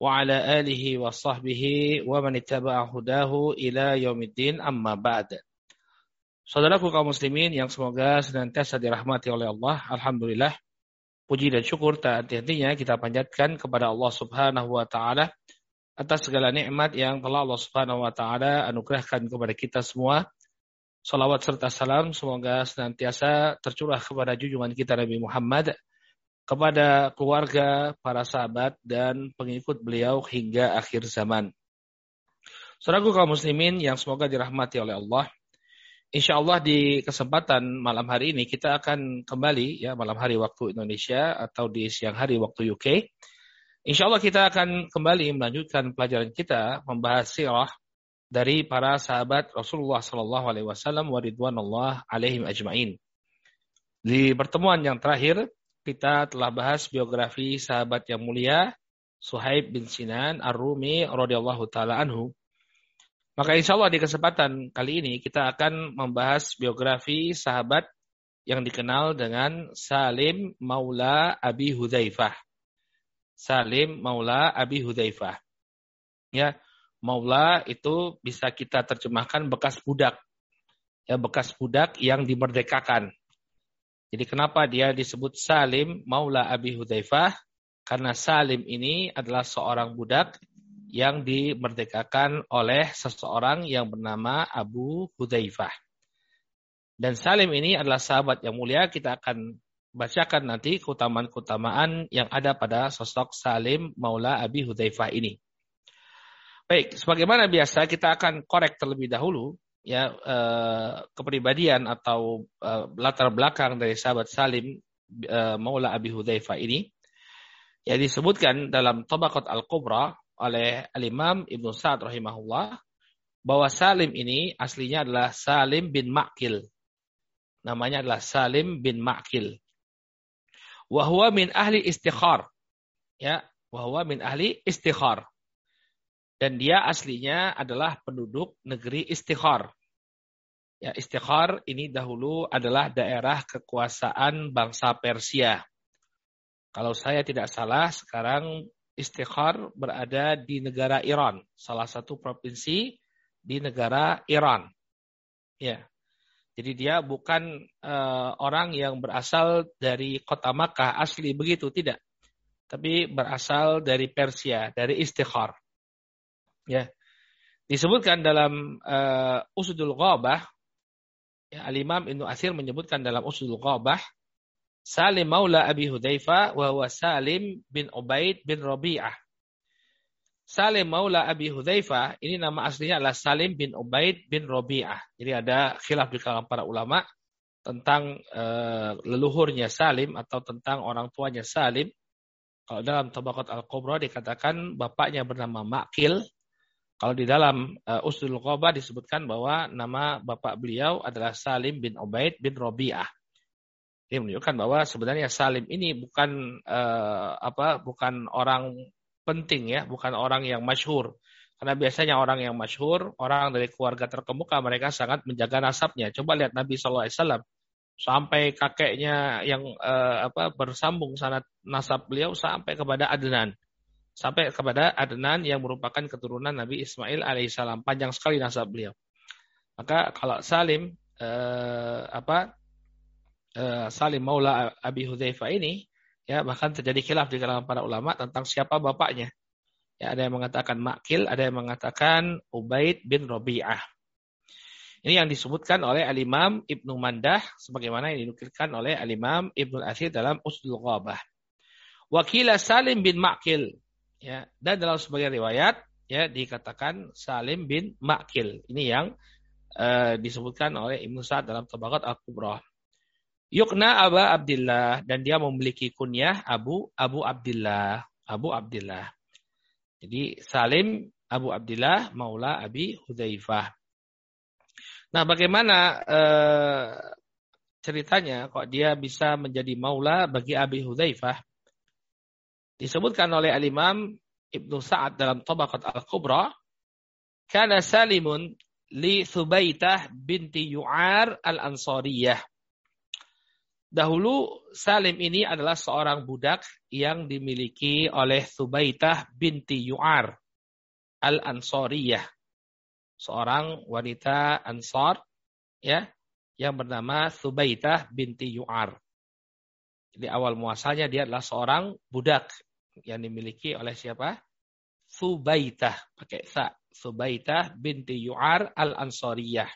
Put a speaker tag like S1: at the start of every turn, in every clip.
S1: وعلى آله وصحبه ومن اتبع هداه إلى يوم الدين أما بعد Saudaraku kaum muslimin yang semoga senantiasa dirahmati oleh Allah, Alhamdulillah, puji dan syukur tak henti-hentinya kita panjatkan kepada Allah Subhanahu wa taala atas segala nikmat yang telah Allah Subhanahu wa taala anugerahkan kepada kita semua. Salawat serta salam semoga senantiasa tercurah kepada junjungan kita Nabi Muhammad kepada keluarga, para sahabat, dan pengikut beliau hingga akhir zaman. Saudaraku kaum muslimin yang semoga dirahmati oleh Allah. Insya Allah di kesempatan malam hari ini kita akan kembali ya malam hari waktu Indonesia atau di siang hari waktu UK. Insya Allah kita akan kembali melanjutkan pelajaran kita membahas sirah dari para sahabat Rasulullah Sallallahu Alaihi Wasallam waridwanullah alaihim ajmain. Di pertemuan yang terakhir kita telah bahas biografi sahabat yang mulia Suhaib bin Sinan Ar-Rumi radhiyallahu taala anhu. Maka insya Allah di kesempatan kali ini kita akan membahas biografi sahabat yang dikenal dengan Salim Maula Abi Hudzaifah. Salim Maula Abi Hudzaifah. Ya, Maula itu bisa kita terjemahkan bekas budak. Ya, bekas budak yang dimerdekakan. Jadi kenapa dia disebut Salim Maula Abi Hudzaifah? Karena Salim ini adalah seorang budak yang dimerdekakan oleh seseorang yang bernama Abu Hudzaifah. Dan Salim ini adalah sahabat yang mulia. Kita akan bacakan nanti keutamaan-keutamaan yang ada pada sosok Salim Maula Abi Hudzaifah ini. Baik, sebagaimana biasa kita akan korek terlebih dahulu ya eh, kepribadian atau eh, latar belakang dari sahabat Salim eh, Maula Abi Hudzaifah ini ya disebutkan dalam Tabaqat Al-Kubra oleh Al-Imam Ibnu Sa'ad rahimahullah bahwa Salim ini aslinya adalah Salim bin Ma'kil. Namanya adalah Salim bin Ma'kil. Wahwa min ahli istikhar. Ya, wahwa min ahli istikhar. Dan dia aslinya adalah penduduk negeri Istikhar. Ya, Istikhar ini dahulu adalah daerah kekuasaan bangsa Persia. Kalau saya tidak salah, sekarang Istikhar berada di negara Iran, salah satu provinsi di negara Iran. Ya. Jadi dia bukan uh, orang yang berasal dari kota Makkah asli begitu, tidak. Tapi berasal dari Persia, dari Istikhar. Ya. Disebutkan dalam uh, Usudul Ghabah ya, Al-Imam Ibnu Asir menyebutkan dalam Usudul Ghabah Salim Maula Abi Hudzaifah wa Salim bin Ubaid bin Rabi'ah. Salim Maula Abi Hudzaifah ini nama aslinya adalah Salim bin Ubaid bin Rabi'ah. Jadi ada khilaf di kalangan para ulama tentang uh, leluhurnya Salim atau tentang orang tuanya Salim. Kalau dalam Tabaqat Al-Kubra dikatakan bapaknya bernama Makil, kalau di dalam uh, Usul Qoba disebutkan bahwa nama bapak beliau adalah Salim bin Ubaid bin Robi'ah. Ini menunjukkan bahwa sebenarnya Salim ini bukan uh, apa bukan orang penting ya, bukan orang yang masyhur. Karena biasanya orang yang masyhur, orang dari keluarga terkemuka, mereka sangat menjaga nasabnya. Coba lihat Nabi SAW sampai kakeknya yang uh, apa bersambung sanat nasab beliau sampai kepada Adnan sampai kepada Adnan yang merupakan keturunan Nabi Ismail alaihissalam. Panjang sekali nasab beliau. Maka kalau Salim eh, apa eh, Salim Maula Abi Hudzaifah ini ya bahkan terjadi khilaf di kalangan para ulama tentang siapa bapaknya. Ya, ada yang mengatakan Makil, ada yang mengatakan Ubaid bin Robi'ah. Ini yang disebutkan oleh Al-Imam Ibnu Mandah sebagaimana yang dinukilkan oleh Al-Imam Ibnu Athir dalam Usul Ghabah. Wakilah Salim bin Makil ya dan dalam sebagian riwayat ya dikatakan Salim bin Makil. Ini yang uh, disebutkan oleh Ibnu Sa'ad dalam Tabaqat Al-Kubra. Yukna Aba Abdullah dan dia memiliki kunyah Abu Abu Abdullah Abu Abdullah jadi Salim Abu Abdullah Maula Abi Hudzaifah. Nah, bagaimana eh, ceritanya kok dia bisa menjadi maula bagi Abi Hudzaifah? Disebutkan oleh Al-Imam Ibnu Sa'ad dalam Tabaqat Al-Kubra, kana Salimun li Thubaitah binti Yu'ar Al-Ansariyah. Dahulu Salim ini adalah seorang budak yang dimiliki oleh Thubaitah binti Yu'ar Al-Ansariyah seorang wanita Ansar ya yang bernama Subaitah binti Yu'ar. Jadi awal muasalnya dia adalah seorang budak yang dimiliki oleh siapa? Subaitah pakai sa. Subaitah binti Yu'ar al-Ansariyah.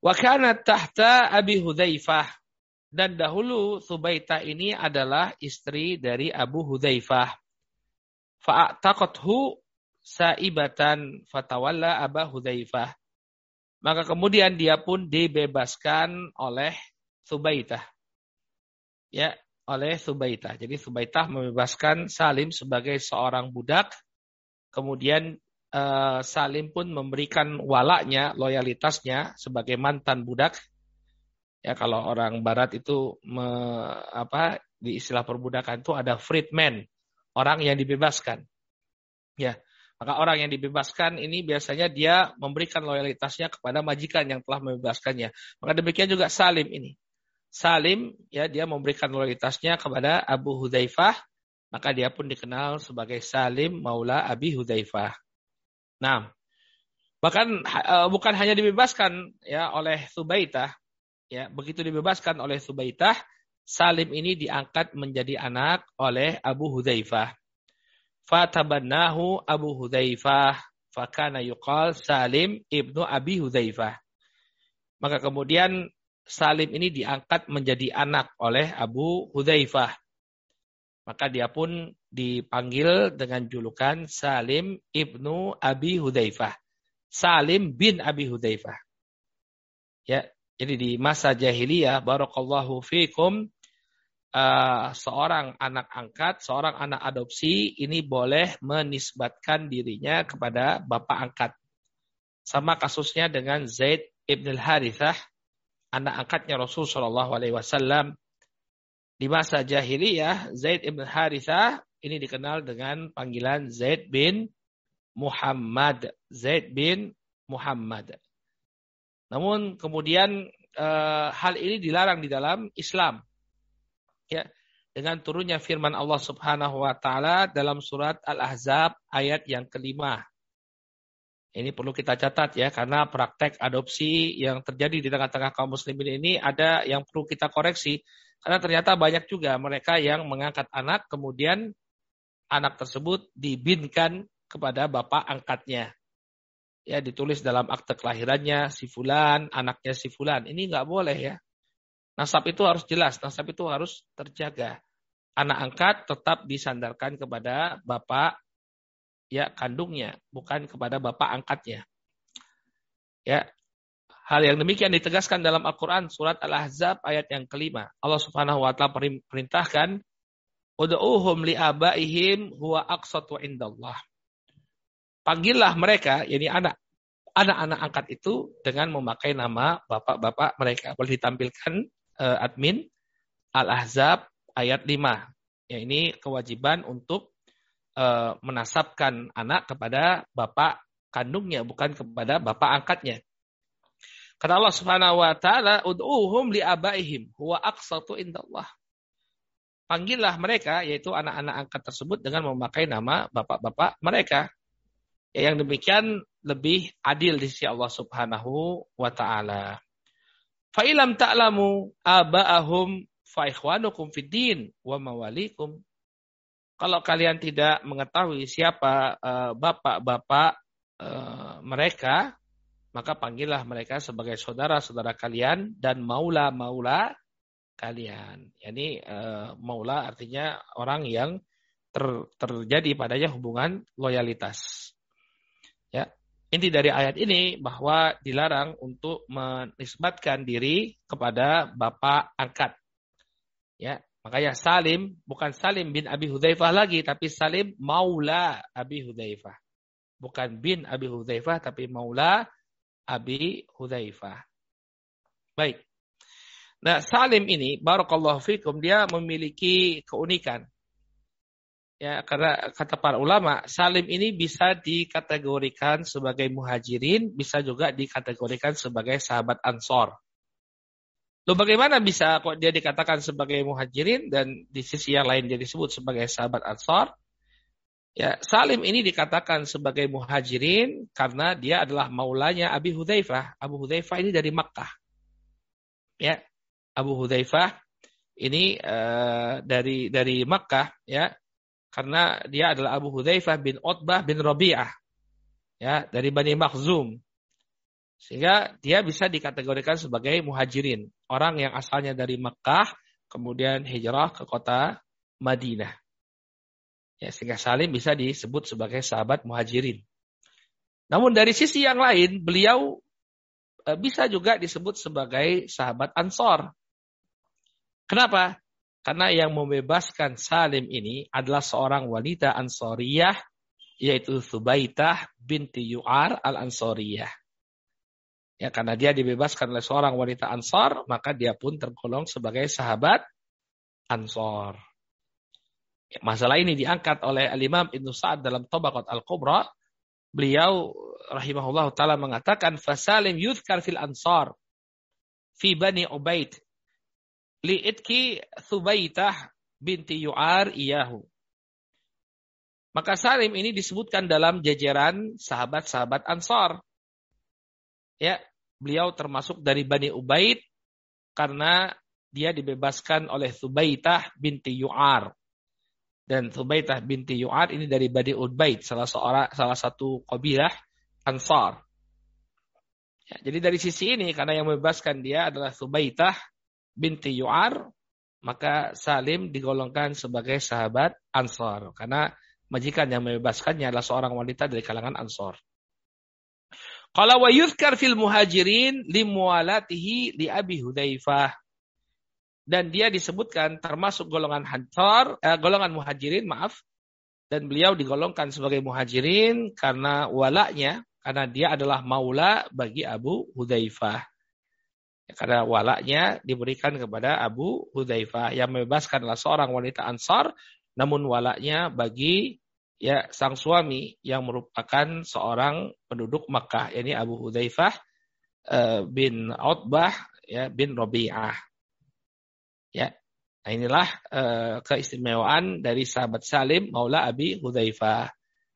S1: Wa kanat tahta Abi Hudzaifah dan dahulu Subaitah ini adalah istri dari Abu Hudzaifah. Fa'taqathu saibatan fatawalla Aba Hudzaifah. Maka kemudian dia pun dibebaskan oleh Subaitah. Ya, oleh Subaitah. Jadi Subaitah membebaskan Salim sebagai seorang budak. Kemudian uh, Salim pun memberikan walaknya, loyalitasnya sebagai mantan budak. Ya, kalau orang barat itu me, apa di istilah perbudakan itu ada freedman, orang yang dibebaskan. Ya. Maka orang yang dibebaskan ini biasanya dia memberikan loyalitasnya kepada majikan yang telah membebaskannya. Maka demikian juga Salim ini. Salim ya dia memberikan loyalitasnya kepada Abu Hudzaifah, maka dia pun dikenal sebagai Salim Maula Abi Hudzaifah. Nah, bahkan uh, bukan hanya dibebaskan ya oleh Subaitah, ya begitu dibebaskan oleh Subaitah, Salim ini diangkat menjadi anak oleh Abu Hudzaifah. Fatabannahu Abu Hudzaifah fakana yuqal Salim ibnu Abi Hudzaifah. Maka kemudian Salim ini diangkat menjadi anak oleh Abu Hudzaifah. Maka dia pun dipanggil dengan julukan Salim ibnu Abi Hudzaifah. Salim bin Abi Hudzaifah. Ya, jadi di masa jahiliyah barakallahu fikum uh, seorang anak angkat, seorang anak adopsi ini boleh menisbatkan dirinya kepada bapak angkat. Sama kasusnya dengan Zaid ibn al-Harithah, anak angkatnya Rasul Shallallahu Alaihi Wasallam. Di masa jahiliyah, Zaid ibn Harithah ini dikenal dengan panggilan Zaid bin Muhammad. Zaid bin Muhammad. Namun kemudian uh, hal ini dilarang di dalam Islam ya dengan turunnya firman Allah Subhanahu wa taala dalam surat Al-Ahzab ayat yang kelima. Ini perlu kita catat ya karena praktek adopsi yang terjadi di tengah-tengah kaum muslimin ini ada yang perlu kita koreksi karena ternyata banyak juga mereka yang mengangkat anak kemudian anak tersebut dibinkan kepada bapak angkatnya. Ya ditulis dalam akte kelahirannya si fulan, anaknya si fulan. Ini nggak boleh ya. Nasab itu harus jelas, nasab itu harus terjaga. Anak angkat tetap disandarkan kepada bapak ya kandungnya, bukan kepada bapak angkatnya. Ya. Hal yang demikian ditegaskan dalam Al-Qur'an surat Al-Ahzab ayat yang kelima. Allah Subhanahu wa taala perintahkan Ud'uhum li'abaihim huwa aqsatu indallah. Panggillah mereka, yakni anak anak-anak angkat itu dengan memakai nama bapak-bapak mereka. Boleh ditampilkan uh, admin Al-Ahzab ayat 5. Ya, ini kewajiban untuk uh, menasabkan anak kepada bapak kandungnya bukan kepada bapak angkatnya. Kata Allah Subhanahu wa taala, "Ud'uhum li abaihim huwa aqsatu indallah." Panggillah mereka yaitu anak-anak angkat tersebut dengan memakai nama bapak-bapak mereka. Ya, yang demikian lebih adil di sisi Allah Subhanahu wa taala. Fa'ilam ta'lamu aba'ahum fa ikhwanukum fiddin wa mawalikum. Kalau kalian tidak mengetahui siapa uh, bapak-bapak uh, mereka, maka panggillah mereka sebagai saudara-saudara kalian dan maula-maula kalian. Yani uh, maula artinya orang yang ter, terjadi padanya hubungan loyalitas. Ya, Inti dari ayat ini bahwa dilarang untuk menisbatkan diri kepada bapak angkat. Ya, makanya Salim bukan Salim bin Abi Hudzaifah lagi tapi Salim maula Abi Hudzaifah. Bukan bin Abi Hudzaifah tapi maula Abi Hudzaifah. Baik. Nah, Salim ini barakallahu fikum dia memiliki keunikan. Ya, karena kata para ulama, Salim ini bisa dikategorikan sebagai muhajirin, bisa juga dikategorikan sebagai sahabat Ansor. Loh bagaimana bisa kok dia dikatakan sebagai muhajirin dan di sisi yang lain dia disebut sebagai sahabat Ansor? Ya, Salim ini dikatakan sebagai muhajirin karena dia adalah maulanya Abi Hudzaifah. Abu Hudzaifah ini dari Makkah. Ya, Abu Hudzaifah ini uh, dari dari Makkah ya karena dia adalah Abu Hudzaifah bin Utbah bin Rabi'ah ya dari Bani Makhzum sehingga dia bisa dikategorikan sebagai muhajirin. Orang yang asalnya dari Mekah kemudian hijrah ke kota Madinah. Ya sehingga Salim bisa disebut sebagai sahabat muhajirin. Namun dari sisi yang lain beliau eh, bisa juga disebut sebagai sahabat Ansor. Kenapa? Karena yang membebaskan Salim ini adalah seorang wanita Ansoriyah, yaitu Subaitah binti Yu'ar al-Ansoriyah. Ya, karena dia dibebaskan oleh seorang wanita Ansor, maka dia pun tergolong sebagai sahabat Ansor. Ya, masalah ini diangkat oleh Al-Imam Ibn Sa'ad dalam Tabaqat Al-Kubra. Beliau rahimahullah ta'ala mengatakan, Fasalim yudhkar fil Ansor, fi Bani Ubaid, li'itki Thubaitah binti Yu'ar iyahu. Maka Salim ini disebutkan dalam jajaran sahabat-sahabat Ansar. Ya, beliau termasuk dari Bani Ubaid karena dia dibebaskan oleh Thubaitah binti Yu'ar. Dan Thubaitah binti Yu'ar ini dari Bani Ubaid, salah seorang salah satu kabilah Ansar. Ya, jadi dari sisi ini karena yang membebaskan dia adalah Thubaitah binti Yu'ar, maka Salim digolongkan sebagai sahabat Ansor. Karena majikan yang membebaskannya adalah seorang wanita dari kalangan Ansor. Kalau wa yuzkar fil muhajirin limualatihi li Abi Hudzaifah. Dan dia disebutkan termasuk golongan Ansor, eh, golongan muhajirin, maaf. Dan beliau digolongkan sebagai muhajirin karena walaknya, karena dia adalah maula bagi Abu Hudzaifah. Karena walaknya diberikan kepada Abu Hudzaifah yang membebaskan adalah seorang wanita Ansar, namun walaknya bagi ya sang suami yang merupakan seorang penduduk Makkah, yakni Abu Hudzaifah uh, bin Utbah ya bin Rabi'ah. Ya. Nah inilah uh, keistimewaan dari sahabat Salim Maula Abi Hudzaifah.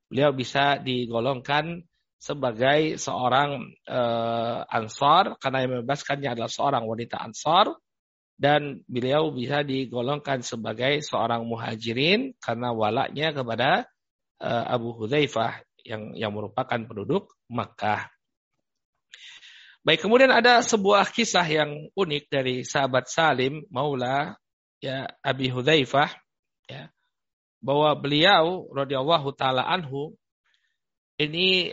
S1: Beliau bisa digolongkan sebagai seorang uh, ansor karena yang membebaskannya adalah seorang wanita ansor dan beliau bisa digolongkan sebagai seorang muhajirin karena walaknya kepada Abu Hudzaifah yang yang merupakan penduduk Makkah. Baik, kemudian ada sebuah kisah yang unik dari sahabat Salim Maula ya Abi Hudzaifah ya bahwa beliau radhiyallahu taala anhu ini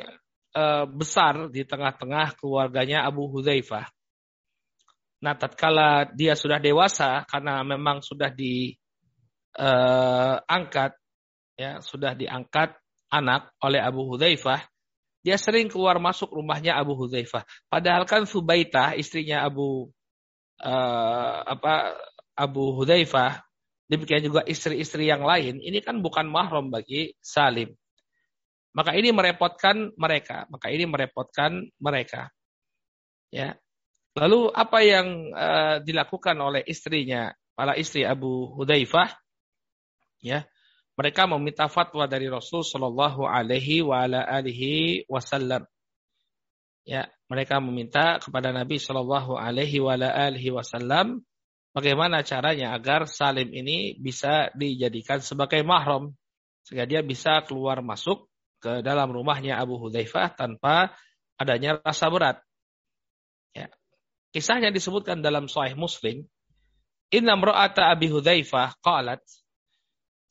S1: uh, besar di tengah-tengah keluarganya Abu Hudzaifah. Nah, tatkala dia sudah dewasa karena memang sudah diangkat uh, ya, sudah diangkat anak oleh Abu Hudzaifah, dia sering keluar masuk rumahnya Abu Hudzaifah. Padahal kan Subaitah istrinya Abu uh, apa Abu Hudzaifah, demikian juga istri-istri yang lain, ini kan bukan mahram bagi Salim. Maka ini merepotkan mereka. Maka ini merepotkan mereka. Ya. Lalu apa yang uh, dilakukan oleh istrinya, para istri Abu Hudzaifah? Ya. Mereka meminta fatwa dari Rasul Shallallahu alaihi wasallam. Ya, mereka meminta kepada Nabi Shallallahu alaihi wasallam bagaimana caranya agar Salim ini bisa dijadikan sebagai mahram sehingga dia bisa keluar masuk ke dalam rumahnya Abu Hudzaifah tanpa adanya rasa berat. Ya. Kisahnya disebutkan dalam Sahih Muslim. Inna mra'ata Abi Hudzaifah qalat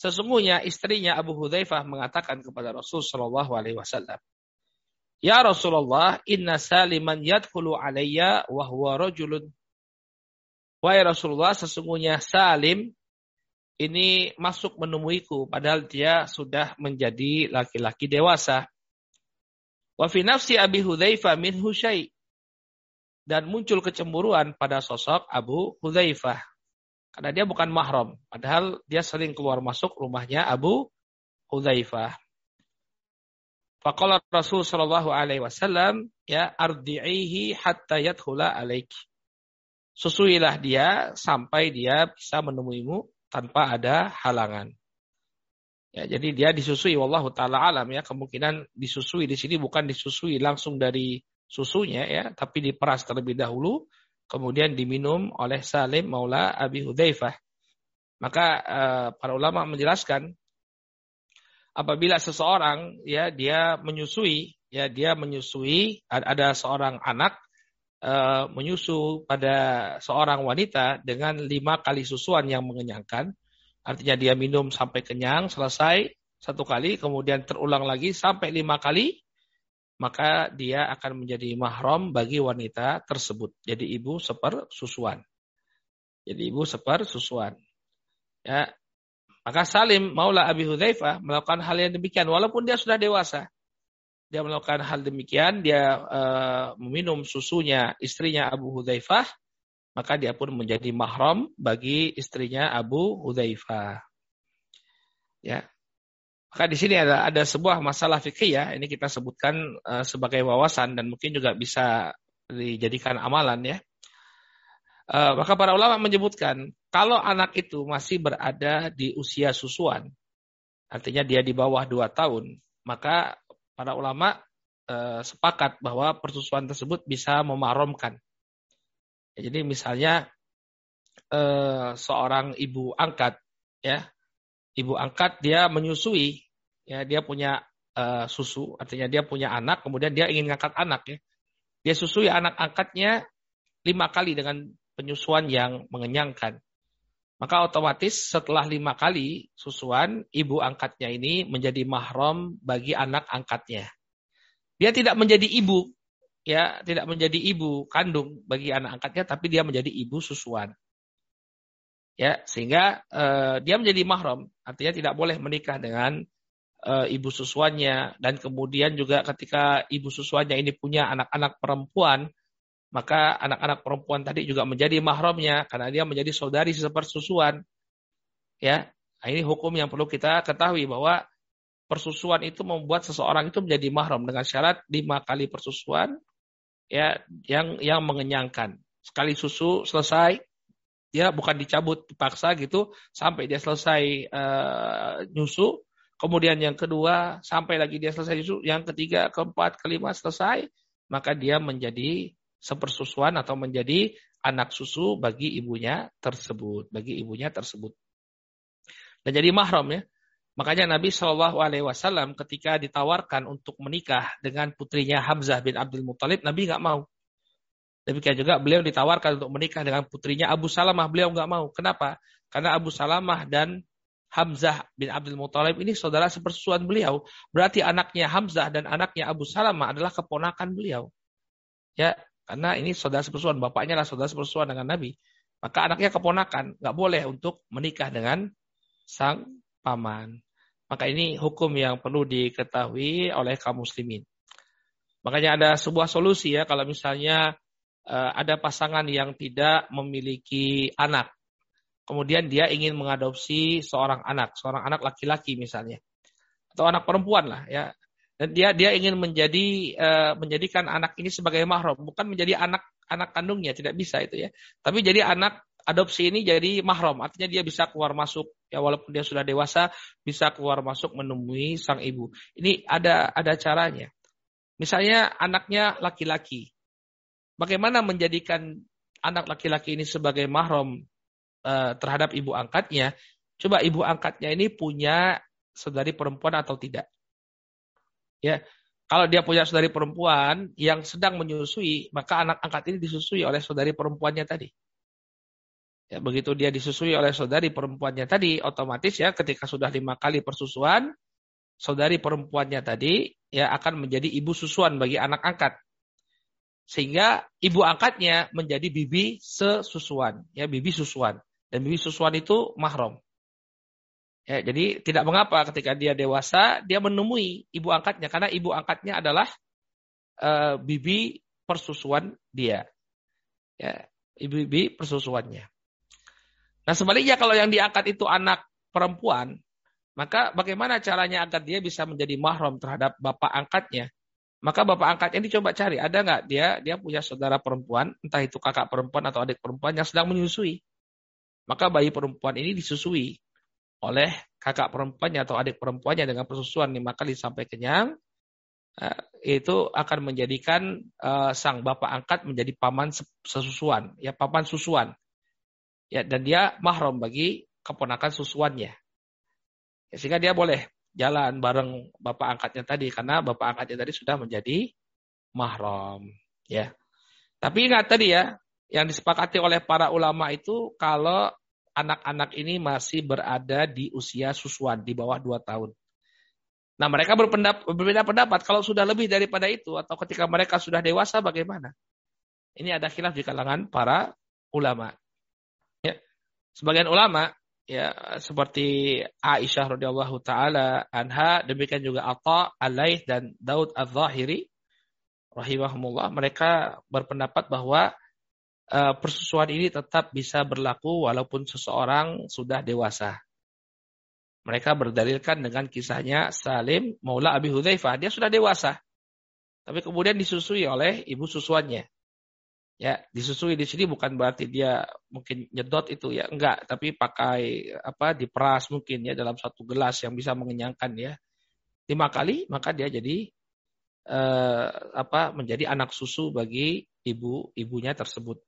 S1: Sesungguhnya istrinya Abu Hudzaifah mengatakan kepada Rasul sallallahu alaihi wasallam, "Ya Rasulullah, inna Saliman yadkhulu alayya wa huwa rajulun." Wahai Rasulullah, sesungguhnya Salim ini masuk menemuiku padahal dia sudah menjadi laki-laki dewasa. Wa fi nafsi Abi Hudzaifah min Husyai. Dan muncul kecemburuan pada sosok Abu Hudzaifah. Karena dia bukan mahram. Padahal dia sering keluar masuk rumahnya Abu Hudzaifah. Faqala Rasul sallallahu alaihi wasallam ya ardi'ihi hatta yadkhula alaiki. Susuilah dia sampai dia bisa menemuimu tanpa ada halangan. Ya, jadi dia disusui wallahu taala alam ya kemungkinan disusui di sini bukan disusui langsung dari susunya ya tapi diperas terlebih dahulu kemudian diminum oleh Salim Maula Abi Hudzaifah. Maka uh, para ulama menjelaskan apabila seseorang ya dia menyusui ya dia menyusui ada seorang anak uh, menyusu pada seorang wanita dengan lima kali susuan yang mengenyangkan Artinya dia minum sampai kenyang, selesai satu kali, kemudian terulang lagi sampai lima kali, maka dia akan menjadi mahram bagi wanita tersebut. Jadi ibu seper susuan. Jadi ibu seper susuan. Ya. Maka Salim Maula Abi Hudzaifah melakukan hal yang demikian walaupun dia sudah dewasa. Dia melakukan hal demikian, dia uh, meminum susunya istrinya Abu Hudzaifah maka dia pun menjadi mahram bagi istrinya Abu Hudzaifah. Ya. Maka di sini ada ada sebuah masalah fikih ya, ini kita sebutkan uh, sebagai wawasan dan mungkin juga bisa dijadikan amalan ya. Uh, maka para ulama menyebutkan kalau anak itu masih berada di usia susuan, artinya dia di bawah dua tahun, maka para ulama uh, sepakat bahwa persusuan tersebut bisa memaromkan jadi misalnya eh, seorang ibu angkat, ya, ibu angkat dia menyusui, ya dia punya eh, susu, artinya dia punya anak, kemudian dia ingin ngangkat anak, ya, dia susui anak angkatnya lima kali dengan penyusuan yang mengenyangkan. Maka otomatis setelah lima kali susuan, ibu angkatnya ini menjadi mahram bagi anak angkatnya. Dia tidak menjadi ibu, ya tidak menjadi ibu kandung bagi anak angkatnya tapi dia menjadi ibu susuan. Ya, sehingga uh, dia menjadi mahram, artinya tidak boleh menikah dengan uh, ibu susuannya dan kemudian juga ketika ibu susuannya ini punya anak-anak perempuan, maka anak-anak perempuan tadi juga menjadi mahramnya karena dia menjadi saudari sepersusuan. Ya, nah, ini hukum yang perlu kita ketahui bahwa persusuan itu membuat seseorang itu menjadi mahram dengan syarat lima kali persusuan ya yang yang mengenyangkan. Sekali susu selesai, ya bukan dicabut dipaksa gitu sampai dia selesai uh, nyusu. Kemudian yang kedua sampai lagi dia selesai nyusu, yang ketiga, keempat, kelima selesai, maka dia menjadi sepersusuan atau menjadi anak susu bagi ibunya tersebut, bagi ibunya tersebut. Dan jadi mahram ya. Makanya Nabi Shallallahu Alaihi Wasallam ketika ditawarkan untuk menikah dengan putrinya Hamzah bin Abdul Muthalib, Nabi nggak mau. Demikian juga beliau ditawarkan untuk menikah dengan putrinya Abu Salamah, beliau nggak mau. Kenapa? Karena Abu Salamah dan Hamzah bin Abdul Muthalib ini saudara sepersusuan beliau. Berarti anaknya Hamzah dan anaknya Abu Salamah adalah keponakan beliau. Ya, karena ini saudara sepersusuan, bapaknya adalah saudara sepersusuan dengan Nabi. Maka anaknya keponakan, nggak boleh untuk menikah dengan sang paman. Maka ini hukum yang perlu diketahui oleh kaum muslimin. Makanya ada sebuah solusi ya kalau misalnya ada pasangan yang tidak memiliki anak. Kemudian dia ingin mengadopsi seorang anak, seorang anak laki-laki misalnya. Atau anak perempuan lah ya. Dan dia dia ingin menjadi uh, menjadikan anak ini sebagai mahram, bukan menjadi anak anak kandungnya, tidak bisa itu ya. Tapi jadi anak adopsi ini jadi mahram, artinya dia bisa keluar masuk ya walaupun dia sudah dewasa bisa keluar masuk menemui sang ibu. Ini ada ada caranya. Misalnya anaknya laki-laki. Bagaimana menjadikan anak laki-laki ini sebagai mahram uh, terhadap ibu angkatnya? Coba ibu angkatnya ini punya saudari perempuan atau tidak? Ya, kalau dia punya saudari perempuan yang sedang menyusui, maka anak angkat ini disusui oleh saudari perempuannya tadi. Ya, begitu dia disusui oleh saudari perempuannya tadi, otomatis ya ketika sudah lima kali persusuan, saudari perempuannya tadi ya akan menjadi ibu susuan bagi anak angkat. Sehingga ibu angkatnya menjadi bibi sesusuan, ya bibi susuan. Dan bibi susuan itu mahram. Ya, jadi tidak mengapa ketika dia dewasa dia menemui ibu angkatnya karena ibu angkatnya adalah uh, bibi persusuan dia. Ya, ibu-ibu persusuannya. Nah sebaliknya kalau yang diangkat itu anak perempuan, maka bagaimana caranya agar dia bisa menjadi mahram terhadap bapak angkatnya? Maka bapak angkatnya ini coba cari, ada nggak dia dia punya saudara perempuan, entah itu kakak perempuan atau adik perempuan yang sedang menyusui. Maka bayi perempuan ini disusui oleh kakak perempuannya atau adik perempuannya dengan persusuan lima kali sampai kenyang, eh, itu akan menjadikan uh, sang bapak angkat menjadi paman sesusuan, ya paman susuan. Ya, dan dia mahram bagi keponakan susuannya. Ya, sehingga dia boleh jalan bareng bapak angkatnya tadi karena bapak angkatnya tadi sudah menjadi mahram, ya. Tapi ingat tadi ya, yang disepakati oleh para ulama itu kalau anak-anak ini masih berada di usia susuan di bawah 2 tahun. Nah, mereka berpendapat, berbeda pendapat kalau sudah lebih daripada itu atau ketika mereka sudah dewasa bagaimana? Ini ada khilaf di kalangan para ulama. Sebagian ulama ya seperti Aisyah radhiyallahu taala anha demikian juga Atha Alaih dan Daud Az-Zahiri rahimahumullah mereka berpendapat bahwa uh, persusuan ini tetap bisa berlaku walaupun seseorang sudah dewasa. Mereka berdalilkan dengan kisahnya Salim Maula Abi Hudzaifah, dia sudah dewasa. Tapi kemudian disusui oleh ibu susuannya. Ya, disusui di sini bukan berarti dia mungkin nyedot itu ya, enggak, tapi pakai apa diperas mungkin ya dalam satu gelas yang bisa mengenyangkan ya. Lima kali maka dia jadi eh, apa menjadi anak susu bagi ibu ibunya tersebut.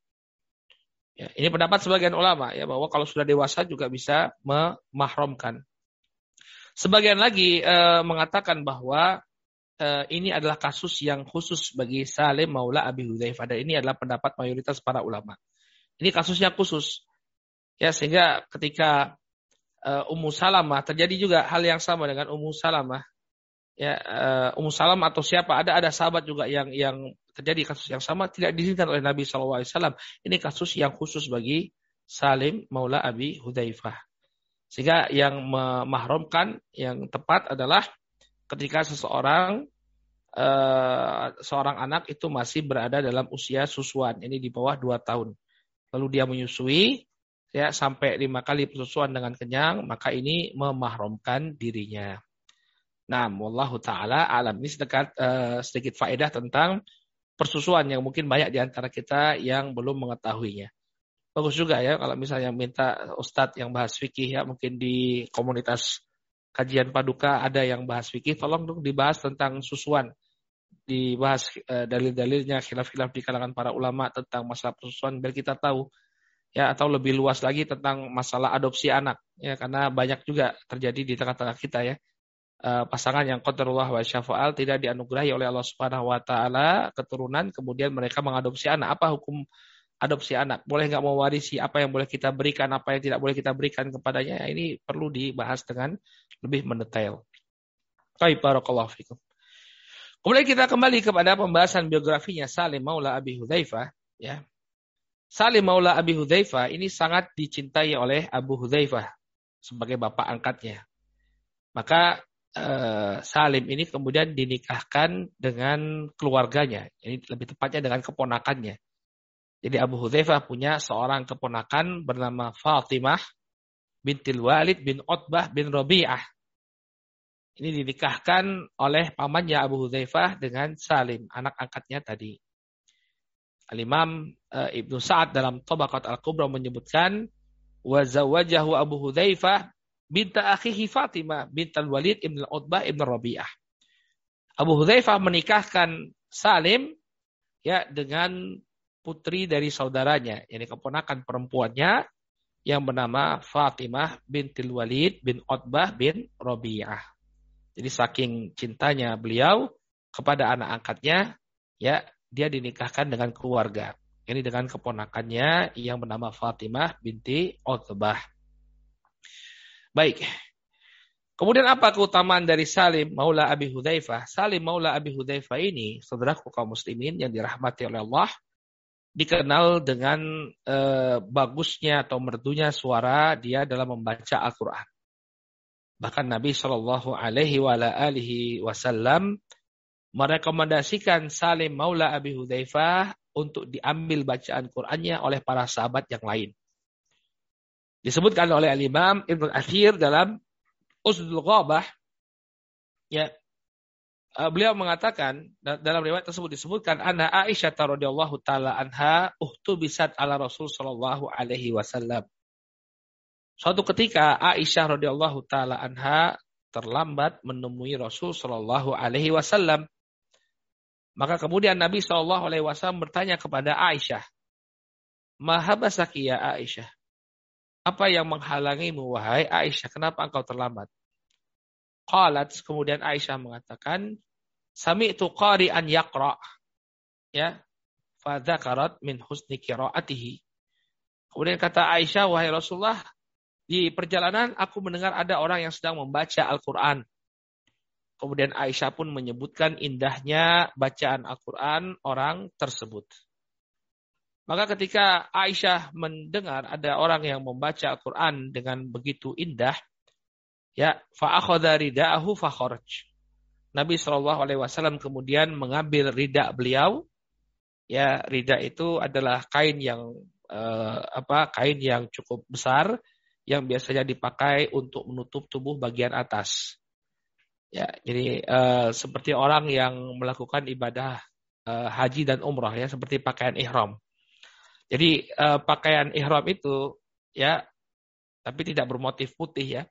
S1: Ya, ini pendapat sebagian ulama ya bahwa kalau sudah dewasa juga bisa memahramkan. Sebagian lagi eh, mengatakan bahwa uh, ini adalah kasus yang khusus bagi Salim Maula Abi Hudzaifah dan ini adalah pendapat mayoritas para ulama. Ini kasusnya khusus. Ya, sehingga ketika uh, Ummu Salamah terjadi juga hal yang sama dengan Ummu Salamah. Ya, uh, Ummu Salamah atau siapa ada ada sahabat juga yang yang terjadi kasus yang sama tidak diizinkan oleh Nabi SAW. Ini kasus yang khusus bagi Salim Maula Abi Hudzaifah. Sehingga yang memahramkan yang tepat adalah ketika seseorang uh, seorang anak itu masih berada dalam usia susuan, ini di bawah 2 tahun. Lalu dia menyusui ya sampai lima kali persusuan dengan kenyang, maka ini memahramkan dirinya. Nah, wallahu taala alam ini sedikit uh, sedikit faedah tentang persusuan yang mungkin banyak di antara kita yang belum mengetahuinya. Bagus juga ya kalau misalnya minta ustadz yang bahas fikih ya mungkin di komunitas kajian paduka ada yang bahas fikih, tolong dong dibahas tentang susuan. Dibahas uh, dalil-dalilnya, khilaf-khilaf di kalangan para ulama tentang masalah persusuan biar kita tahu ya atau lebih luas lagi tentang masalah adopsi anak ya karena banyak juga terjadi di tengah-tengah kita ya. Uh, pasangan yang qadarullah wa syafa'al tidak dianugerahi oleh Allah Subhanahu wa taala keturunan kemudian mereka mengadopsi anak. Apa hukum adopsi anak. Boleh nggak mewarisi apa yang boleh kita berikan, apa yang tidak boleh kita berikan kepadanya. Ya, ini perlu dibahas dengan lebih mendetail. Baik, barakallahu fikum. Kemudian kita kembali kepada pembahasan biografinya Salim Maula Abi Hudzaifah, ya. Salim Maula Abi Hudzaifah ini sangat dicintai oleh Abu Hudzaifah sebagai bapak angkatnya. Maka eh, Salim ini kemudian dinikahkan dengan keluarganya, ini lebih tepatnya dengan keponakannya. Jadi Abu Hudzaifah punya seorang keponakan bernama Fatimah bintil Walid bin Utbah bin Rabi'ah. Ini dinikahkan oleh pamannya Abu Hudzaifah dengan Salim, anak angkatnya tadi. Al-Imam uh, Ibnu Sa'ad dalam Tabaqat Al-Kubra menyebutkan wa zawajahu Abu Hudzaifah binta akhihi Fatimah bintal Walid ibn Utbah ibn Rabi'ah. Abu Hudzaifah menikahkan Salim ya dengan putri dari saudaranya, yakni keponakan perempuannya yang bernama Fatimah bintil Walid bin Utbah bin Robi'ah. Jadi saking cintanya beliau kepada anak angkatnya, ya dia dinikahkan dengan keluarga. Ini dengan keponakannya yang bernama Fatimah binti Utbah. Baik. Kemudian apa keutamaan dari Salim Maula Abi Hudzaifah? Salim Maula Abi Hudzaifah ini, saudaraku kaum muslimin yang dirahmati oleh Allah, dikenal dengan eh, bagusnya atau merdunya suara dia dalam membaca Al-Quran. Bahkan Nabi Shallallahu Alaihi Wasallam merekomendasikan Salim Maula Abi Hudzaifah untuk diambil bacaan Qur'annya oleh para sahabat yang lain. Disebutkan oleh Al-Imam Ibn Athir dalam Usdul Ghabah ya uh, beliau mengatakan dalam riwayat tersebut disebutkan anna Aisyah radhiyallahu taala anha uhtu bisat ala Rasul sallallahu alaihi wasallam. Suatu ketika Aisyah radhiyallahu taala anha terlambat menemui Rasul sallallahu alaihi wasallam. Maka kemudian Nabi sallallahu alaihi wasallam bertanya kepada Aisyah, "Mahabasaki ya Aisyah? Apa yang menghalangimu wahai Aisyah? Kenapa engkau terlambat?" Qalat kemudian Aisyah mengatakan, Sami'tu qari'an yaqra. Ya. Fadzakarat min husni qiraatihi. Kemudian kata Aisyah, wahai Rasulullah, di perjalanan aku mendengar ada orang yang sedang membaca Al-Quran. Kemudian Aisyah pun menyebutkan indahnya bacaan Al-Quran orang tersebut. Maka ketika Aisyah mendengar ada orang yang membaca Al-Quran dengan begitu indah, ya fa'akhadha rida'ahu. Nabi Shallallahu Alaihi Wasallam kemudian mengambil rida beliau. Ya, rida itu adalah kain yang eh, apa? Kain yang cukup besar yang biasanya dipakai untuk menutup tubuh bagian atas. Ya, jadi eh, seperti orang yang melakukan ibadah eh, haji dan umrah ya, seperti pakaian ihram. Jadi eh, pakaian ihram itu ya, tapi tidak bermotif putih ya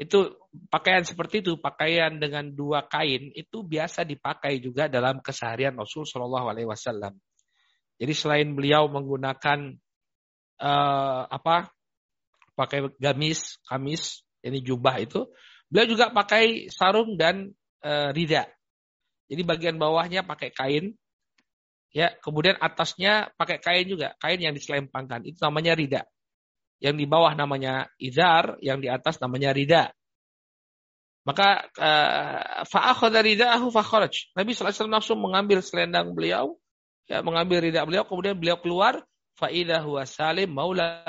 S1: itu pakaian seperti itu, pakaian dengan dua kain itu biasa dipakai juga dalam keseharian Rasul Shallallahu Alaihi Wasallam. Jadi selain beliau menggunakan uh, apa pakai gamis, kamis, ini jubah itu, beliau juga pakai sarung dan uh, rida. Jadi bagian bawahnya pakai kain, ya, kemudian atasnya pakai kain juga, kain yang diselempangkan, itu namanya rida. Yang di bawah namanya izar, yang di atas namanya rida. Maka uh, fa'akhadha rida'ahu fakharaj. Nabi SAW langsung mengambil selendang beliau, ya, mengambil ridak beliau, kemudian beliau keluar, fa'idah huwa salim maula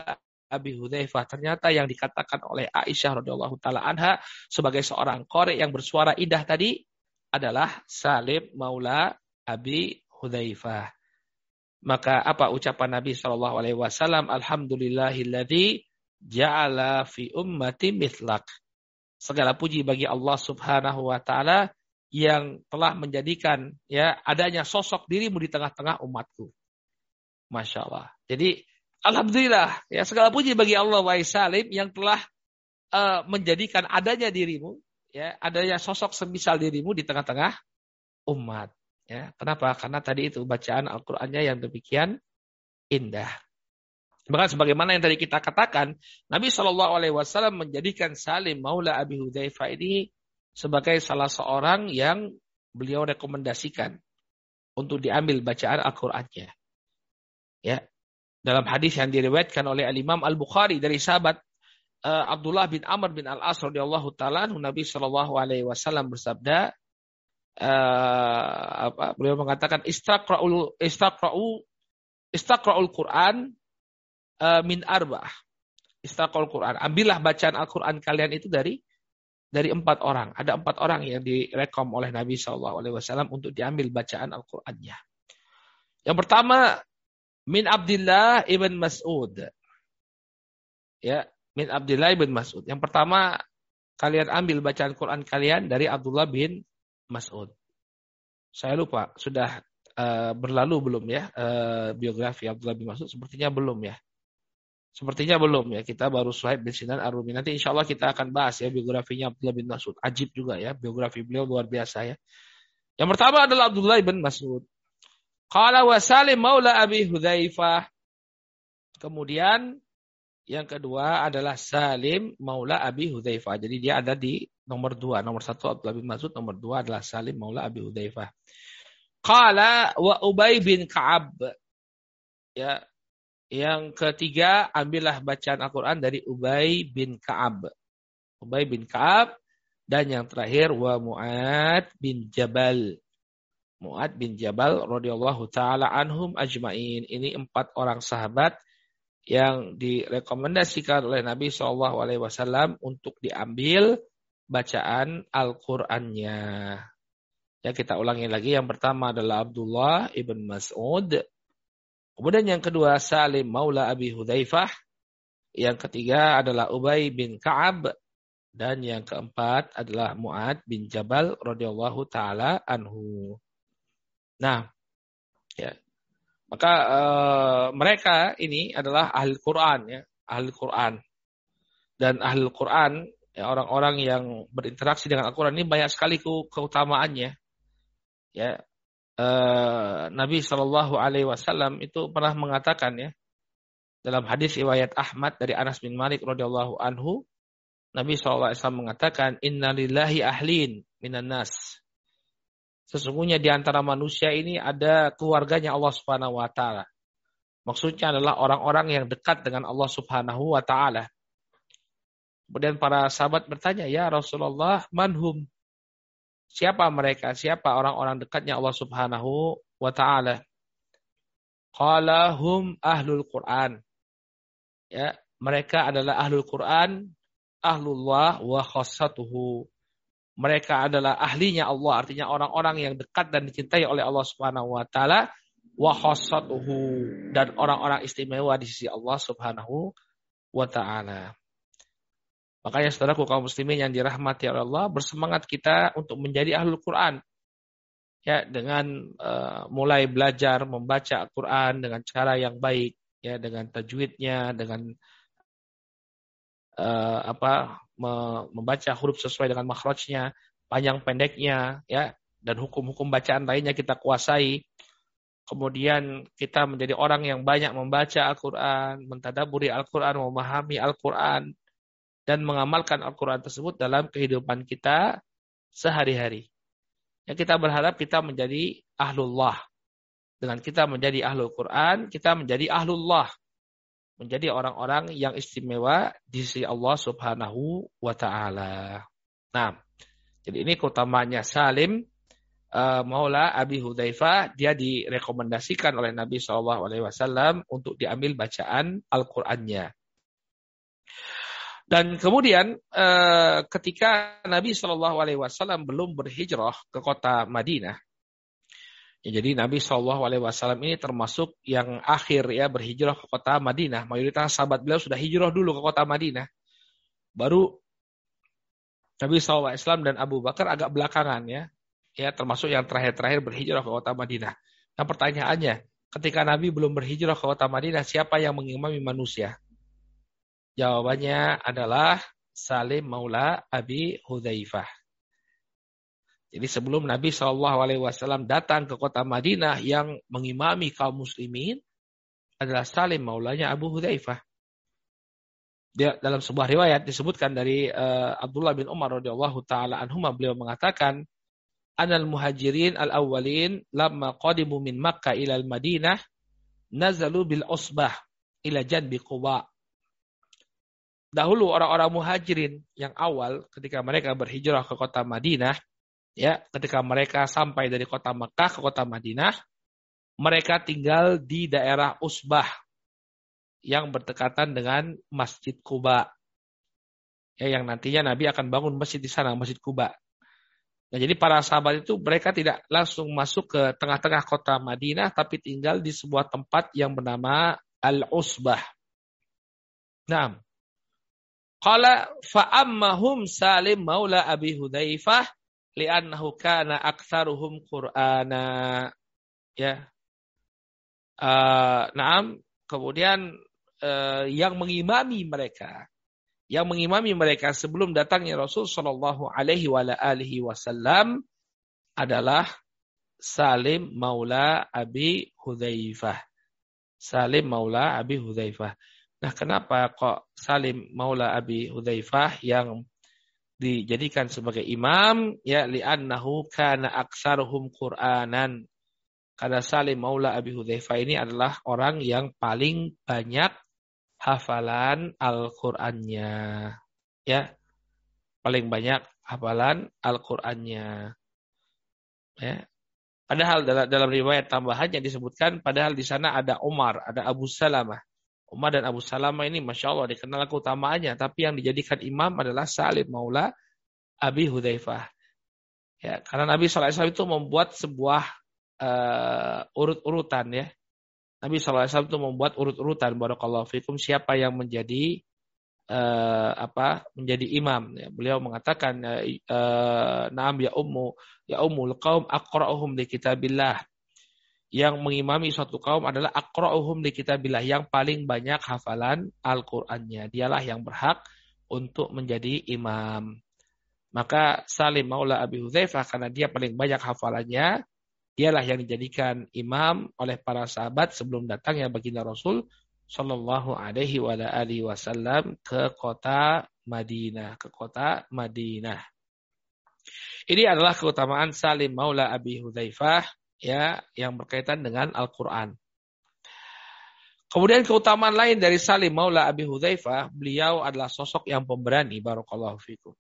S1: Abi Hudzaifah. Ternyata yang dikatakan oleh Aisyah radhiyallahu taala anha sebagai seorang korek yang bersuara indah tadi adalah Salim maula Abi Hudzaifah. Maka apa ucapan Nabi Shallallahu Alaihi Wasallam? Alhamdulillahilladzi ja'ala fi ummati mithlak. Segala puji bagi Allah Subhanahu wa taala yang telah menjadikan ya adanya sosok dirimu di tengah-tengah umatku. Masya Allah. Jadi Alhamdulillah ya segala puji bagi Allah wa salim yang telah uh, menjadikan adanya dirimu ya adanya sosok semisal dirimu di tengah-tengah umat. Ya, kenapa? Karena tadi itu bacaan Al-Qur'annya yang demikian indah. Bahkan sebagaimana yang tadi kita katakan, Nabi Shallallahu Alaihi Wasallam menjadikan Salim Maula Abi Hudzaifah ini sebagai salah seorang yang beliau rekomendasikan untuk diambil bacaan Al-Qur'annya. Ya. Dalam hadis yang diriwayatkan oleh Al-Imam Al-Bukhari dari sahabat uh, Abdullah bin Amr bin Al-As radhiyallahu taala Nabi Shallallahu alaihi wasallam bersabda uh, apa beliau mengatakan istaqra'ul istaqra'u istaqra'ul Quran uh, min arba'ah. Istaqra'ul Quran. Ambillah bacaan Al-Quran kalian itu dari dari empat orang. Ada empat orang yang direkom oleh Nabi Shallallahu Alaihi Wasallam untuk diambil bacaan Al-Qurannya. Yang pertama min Abdullah ibn Mas'ud. Ya, min Abdullah ibn Mas'ud. Yang pertama kalian ambil bacaan Quran kalian dari Abdullah bin Mas'ud. Saya lupa sudah uh, berlalu belum ya uh, biografi Abdullah bin Mas'ud sepertinya belum ya. Sepertinya belum ya. Kita baru Suhaib bin Sinan Ar-Rumi. Nanti insya Allah kita akan bahas ya biografinya Abdullah bin Mas'ud. Ajib juga ya. Biografi beliau luar biasa ya. Yang pertama adalah Abdullah bin Mas'ud. Qala wa Salim maula Abi Hudzaifah. Kemudian yang kedua adalah Salim maula Abi Hudzaifah. Jadi dia ada di nomor dua. Nomor satu Abdullah bin Mas'ud. Nomor dua adalah Salim maula Abi Hudzaifah. Qala wa Ubay bin Ka'ab. Ya, yang ketiga, ambillah bacaan Al-Quran dari Ubay bin Ka'ab. Ubay bin Ka'ab. Dan yang terakhir, wa Mu'ad bin Jabal. Mu'ad bin Jabal radhiyallahu taala anhum ajmain. Ini empat orang sahabat yang direkomendasikan oleh Nabi Shallallahu alaihi wasallam untuk diambil bacaan Al-Qur'annya. Ya kita ulangi lagi. Yang pertama adalah Abdullah ibn Mas'ud. Kemudian yang kedua Salim Maula Abi Hudzaifah. Yang ketiga adalah Ubay bin Ka'ab dan yang keempat adalah Mu'ad bin Jabal radhiyallahu taala anhu. Nah, ya. Maka uh, mereka ini adalah ahli Quran ya, ahli Quran. Dan ahli Quran ya orang-orang yang berinteraksi dengan Al-Qur'an ini banyak sekali keutamaannya ya uh, Nabi Shallallahu Alaihi Wasallam itu pernah mengatakan ya dalam hadis riwayat Ahmad dari Anas bin Malik radhiyallahu anhu Nabi SAW mengatakan innalillahi ahlin minan nas sesungguhnya di antara manusia ini ada keluarganya Allah Subhanahu wa taala maksudnya adalah orang-orang yang dekat dengan Allah Subhanahu wa taala kemudian para sahabat bertanya ya Rasulullah manhum Siapa mereka? Siapa orang-orang dekatnya Allah Subhanahu wa taala? Qala hum ahlul Quran. Ya, mereka adalah ahlul Quran, ahlullah wa khassatuhu. Mereka adalah ahlinya Allah, artinya orang-orang yang dekat dan dicintai oleh Allah Subhanahu wa taala wa dan orang-orang istimewa di sisi Allah Subhanahu wa taala. Makanya saudaraku kaum muslimin yang dirahmati oleh Allah, bersemangat kita untuk menjadi ahlul Quran. Ya, dengan uh, mulai belajar membaca Al-Quran dengan cara yang baik, ya, dengan tajwidnya, dengan uh, apa membaca huruf sesuai dengan makhrajnya, panjang pendeknya, ya, dan hukum-hukum bacaan lainnya kita kuasai. Kemudian kita menjadi orang yang banyak membaca Al-Quran, mentadaburi Al-Quran, memahami Al-Quran, dan mengamalkan Al-Quran tersebut dalam kehidupan kita sehari-hari. Yang kita berharap kita menjadi ahlullah. Dengan kita menjadi ahlul Quran, kita menjadi ahlullah. Menjadi orang-orang yang istimewa di sisi Allah subhanahu wa ta'ala. Nah, jadi ini keutamanya Salim uh, Maula Abi Hudzaifah dia direkomendasikan oleh Nabi SAW untuk diambil bacaan Al-Qur'annya. Dan kemudian eh, ketika Nabi Shallallahu Alaihi Wasallam belum berhijrah ke kota Madinah, ya, jadi Nabi Shallallahu Alaihi Wasallam ini termasuk yang akhir ya berhijrah ke kota Madinah. Mayoritas sahabat beliau sudah hijrah dulu ke kota Madinah. Baru Nabi SAW dan Abu Bakar agak belakangan ya, ya termasuk yang terakhir-terakhir berhijrah ke kota Madinah. Nah pertanyaannya, ketika Nabi belum berhijrah ke kota Madinah, siapa yang mengimami manusia? Jawabannya adalah Salim Maula Abi Hudzaifah. Jadi sebelum Nabi Shallallahu Alaihi Wasallam datang ke kota Madinah yang mengimami kaum muslimin adalah Salim Maulanya Abu Hudzaifah. Dia dalam sebuah riwayat disebutkan dari uh, Abdullah bin Umar radhiyallahu taala anhuma beliau mengatakan anal muhajirin al awwalin lamma qadimu min Makkah ila al Madinah nazalu bil usbah ila janbi Quba dahulu orang-orang muhajirin yang awal ketika mereka berhijrah ke kota Madinah, ya, ketika mereka sampai dari kota Mekah ke kota Madinah, mereka tinggal di daerah Usbah yang berdekatan dengan Masjid Kuba. Ya, yang nantinya Nabi akan bangun masjid di sana, Masjid Kuba. Nah, jadi para sahabat itu mereka tidak langsung masuk ke tengah-tengah kota Madinah, tapi tinggal di sebuah tempat yang bernama Al-Usbah. Nah, Qala fa'ammahum Salim maula Abi Hudzaifah li'annahu kana aktsaruhum Qur'ana. Ya. Uh, naam, kemudian uh, yang mengimami mereka yang mengimami mereka sebelum datangnya Rasul Shallallahu alaihi wasallam adalah Salim Maula Abi Hudzaifah. Salim Maula Abi Hudzaifah. Nah, kenapa kok Salim Maula Abi Hudzaifah yang dijadikan sebagai imam ya li'annahu kana aksaruhum Qur'anan. Karena Salim Maula Abi Hudzaifah ini adalah orang yang paling banyak hafalan Al-Qur'annya. Ya. Paling banyak hafalan Al-Qur'annya. Ya. Padahal dalam, riwayat tambahannya disebutkan padahal di sana ada Umar, ada Abu Salamah. Umar dan Abu Salamah ini Masya Allah dikenal keutamaannya. Tapi yang dijadikan imam adalah Salim Maula Abi Hudzaifah. Ya, karena Nabi SAW itu membuat sebuah uh, urut-urutan ya. Nabi SAW itu membuat urut-urutan barakallahu fikum siapa yang menjadi uh, apa menjadi imam ya. Beliau mengatakan uh, na'am ya ummu ya ummul qaum aqra'uhum di kitabillah. Yang mengimami suatu kaum adalah aqra'uhum di kitabillah yang paling banyak hafalan Al-Qur'annya. Dialah yang berhak untuk menjadi imam. Maka Salim Maula Abi Hudzaifah karena dia paling banyak hafalannya, dialah yang dijadikan imam oleh para sahabat sebelum datangnya baginda Rasul Shallallahu Alaihi Wasallam ke kota Madinah, ke kota Madinah. Ini adalah keutamaan Salim Maula Abi Hudzaifah ya yang berkaitan dengan Al-Qur'an. Kemudian keutamaan lain dari Salim Maula Abi Hudzaifah, beliau adalah sosok yang pemberani barakallahu fikum.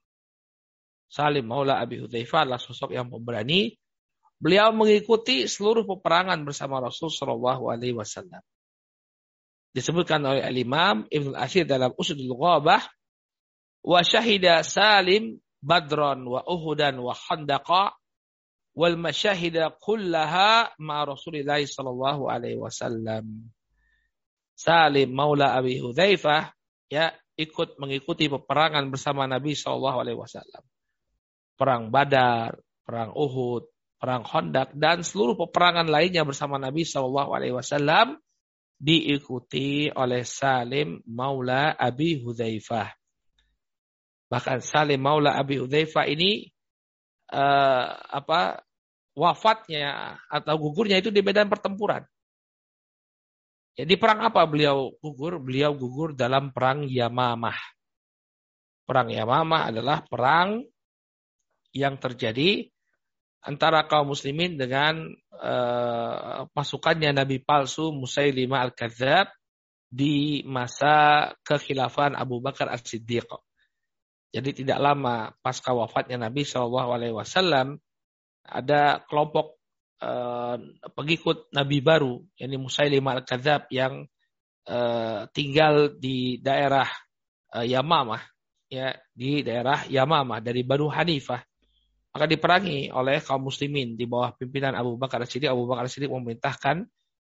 S1: Salim Maula Abi Hudzaifah adalah sosok yang pemberani. Beliau mengikuti seluruh peperangan bersama Rasul Shallallahu alaihi wasallam disebutkan oleh Al-Imam Ibn Asir dalam Usudul Ghabah wa syahida Salim Badron wa Uhudan wa Khandaqa wal masyahida kullaha ma Rasulillah sallallahu alaihi wasallam. Salim Maula Abi Hudzaifah ya ikut mengikuti peperangan bersama Nabi sallallahu alaihi wasallam. Perang Badar, perang Uhud, perang Khandaq dan seluruh peperangan lainnya bersama Nabi sallallahu alaihi wasallam diikuti oleh Salim Maula Abi Hudzaifah. Bahkan Salim Maula Abi Hudzaifah ini uh, apa wafatnya atau gugurnya itu di medan pertempuran. Jadi perang apa beliau gugur? Beliau gugur dalam perang Yamamah. Perang Yamamah adalah perang yang terjadi antara kaum muslimin dengan uh, pasukannya Nabi palsu Musailimah Al-Kadzab di masa kekhilafan Abu Bakar As-Siddiq. Jadi tidak lama pasca wafatnya Nabi Shallallahu Alaihi Wasallam ada kelompok uh, pengikut Nabi baru, yakni Musailimah Al-Kadzab yang uh, tinggal di daerah uh, Yamamah, ya di daerah Yamamah dari Banu Hanifah maka diperangi oleh kaum muslimin di bawah pimpinan Abu Bakar Siddiq. Abu Bakar Siddiq memerintahkan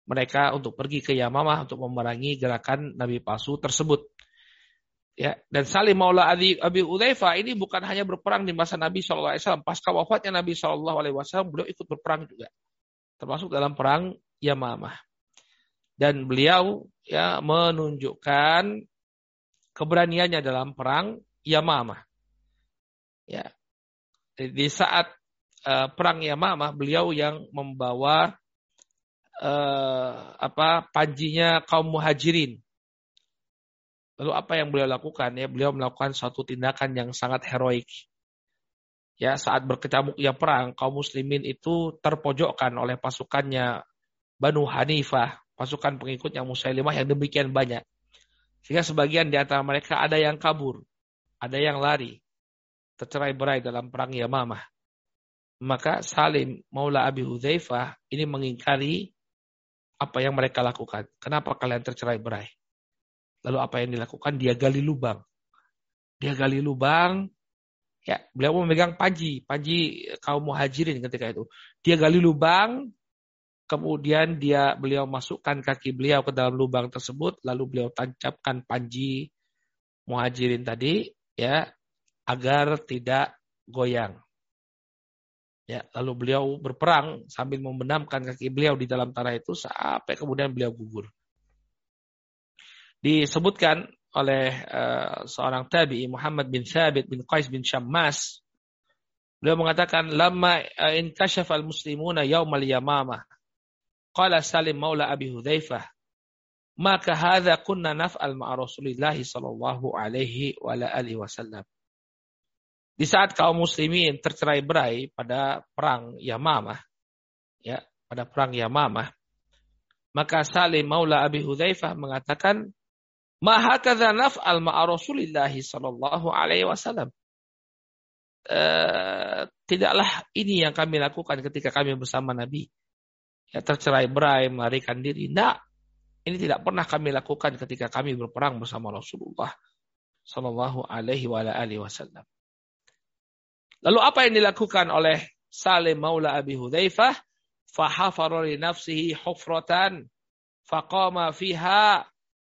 S1: mereka untuk pergi ke Yamamah untuk memerangi gerakan Nabi palsu tersebut. Ya, dan Salim Maula Abi, Abi Udhaifa ini bukan hanya berperang di masa Nabi SAW. Pasca wafatnya Nabi SAW, beliau ikut berperang juga. Termasuk dalam perang Yamamah. Dan beliau ya menunjukkan keberaniannya dalam perang Yamamah. Ya, di saat uh, perang Yamamah beliau yang membawa uh, apa panjinya kaum muhajirin. Lalu apa yang beliau lakukan? Ya, beliau melakukan suatu tindakan yang sangat heroik. Ya, saat berkecamuk ya perang, kaum muslimin itu terpojokkan oleh pasukannya Banu Hanifah, pasukan pengikutnya Musailimah yang demikian banyak. Sehingga sebagian di antara mereka ada yang kabur, ada yang lari tercerai berai dalam perang Yamamah. Maka Salim Maula Abi Hudzaifah ini mengingkari apa yang mereka lakukan. Kenapa kalian tercerai berai? Lalu apa yang dilakukan? Dia gali lubang. Dia gali lubang. Ya, beliau memegang panji, panji kaum muhajirin ketika itu. Dia gali lubang, kemudian dia beliau masukkan kaki beliau ke dalam lubang tersebut, lalu beliau tancapkan panji muhajirin tadi, ya agar tidak goyang. Ya, lalu beliau berperang sambil membenamkan kaki beliau di dalam tanah itu sampai kemudian beliau gugur. Disebutkan oleh uh, seorang tabi'i Muhammad bin Thabit bin Qais bin Syammas beliau mengatakan lama uh, in kashafa al-muslimuna yaumal yamamah qala Salim maula Abi Hudzaifah maka hadza kunna naf'al ma'a Rasulillah sallallahu alaihi wa alihi wasallam. Di saat kaum muslimin tercerai berai pada perang Yamamah, ya, pada perang Yamamah, maka Salim Maula Abi Hudzaifah mengatakan, "Ma hakadza naf'al ma'a Rasulillah sallallahu alaihi wasallam." Uh, tidaklah ini yang kami lakukan ketika kami bersama Nabi. Ya tercerai berai, melarikan diri. Nah, ini tidak pernah kami lakukan ketika kami berperang bersama Rasulullah sallallahu alaihi wasallam. Lalu apa yang dilakukan oleh Salim maula Abi Hudzaifah fahafara li nafsihi hufratan faqama fiha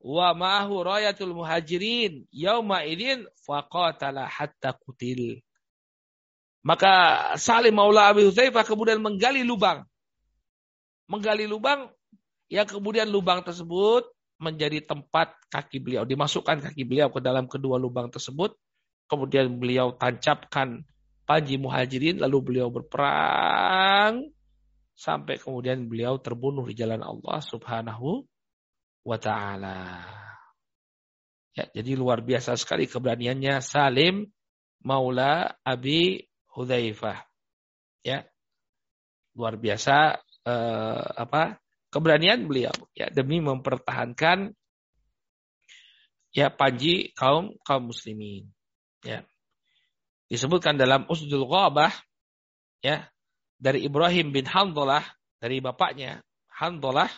S1: wa ma'ahu rayatul muhajirin yauma idzin faqatala hatta kutil. Maka Salim Maula Abi Hudzaifah kemudian menggali lubang. Menggali lubang yang kemudian lubang tersebut menjadi tempat kaki beliau. Dimasukkan kaki beliau ke dalam kedua lubang tersebut. Kemudian beliau tancapkan panji muhajirin. Lalu beliau berperang. Sampai kemudian beliau terbunuh di jalan Allah subhanahu wa ta'ala. Ya, jadi luar biasa sekali keberaniannya Salim Maula Abi Hudzaifah. Ya. Luar biasa eh, apa? keberanian beliau ya demi mempertahankan ya panji kaum kaum muslimin ya disebutkan dalam Usdul Ghabah ya dari Ibrahim bin Handalah dari bapaknya Handalah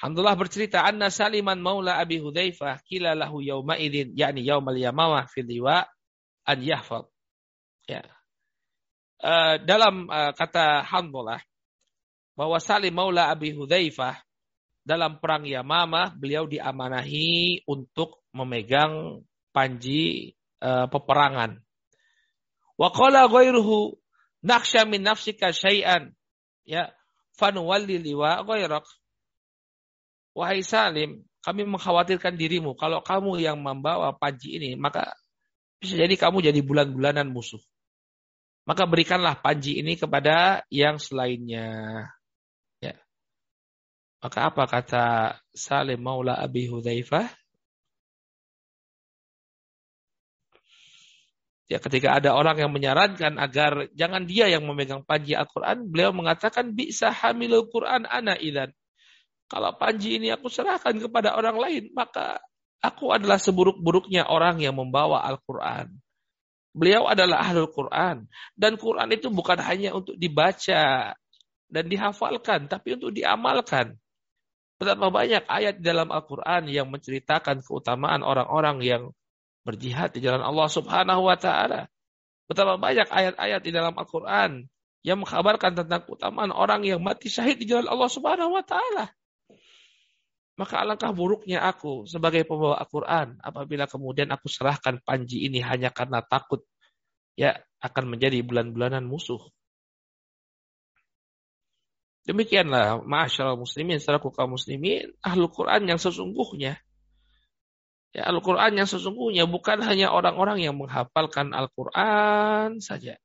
S1: Handalah bercerita anna Saliman maula Abi Hudzaifah kila lahu yauma idzin yakni yaumal yamamah fil liwa an yahfaz ya uh, dalam uh, kata Handalah bahwa Salim Maula Abi Hudzaifah dalam perang Yamamah beliau diamanahi untuk memegang panji uh, peperangan. Wa qala ghairuhu nakhsha min nafsika syai'an ya fanuwalli liwa ghairak. Wahai Salim, kami mengkhawatirkan dirimu kalau kamu yang membawa panji ini maka bisa jadi kamu jadi bulan-bulanan musuh. Maka berikanlah panji ini kepada yang selainnya. Maka apa kata Salim Maula Abi Hudzaifah? Ya ketika ada orang yang menyarankan agar jangan dia yang memegang panji Al-Quran, beliau mengatakan bisa hamilul Quran ana idan. Kalau panji ini aku serahkan kepada orang lain, maka aku adalah seburuk-buruknya orang yang membawa Al-Quran. Beliau adalah ahlul Quran. Dan Quran itu bukan hanya untuk dibaca dan dihafalkan, tapi untuk diamalkan. Betapa banyak ayat di dalam Al-Quran yang menceritakan keutamaan orang-orang yang berjihad di jalan Allah subhanahu wa ta'ala. Betapa banyak ayat-ayat di dalam Al-Quran yang mengkabarkan tentang keutamaan orang yang mati syahid di jalan Allah subhanahu wa ta'ala. Maka alangkah buruknya aku sebagai pembawa Al-Quran apabila kemudian aku serahkan panji ini hanya karena takut ya akan menjadi bulan-bulanan musuh. Demikianlah masyarakat muslimin, selaku kaum muslimin, ahlu Quran yang sesungguhnya. Ya, Al-Quran yang sesungguhnya bukan hanya orang-orang yang menghafalkan Al-Quran saja.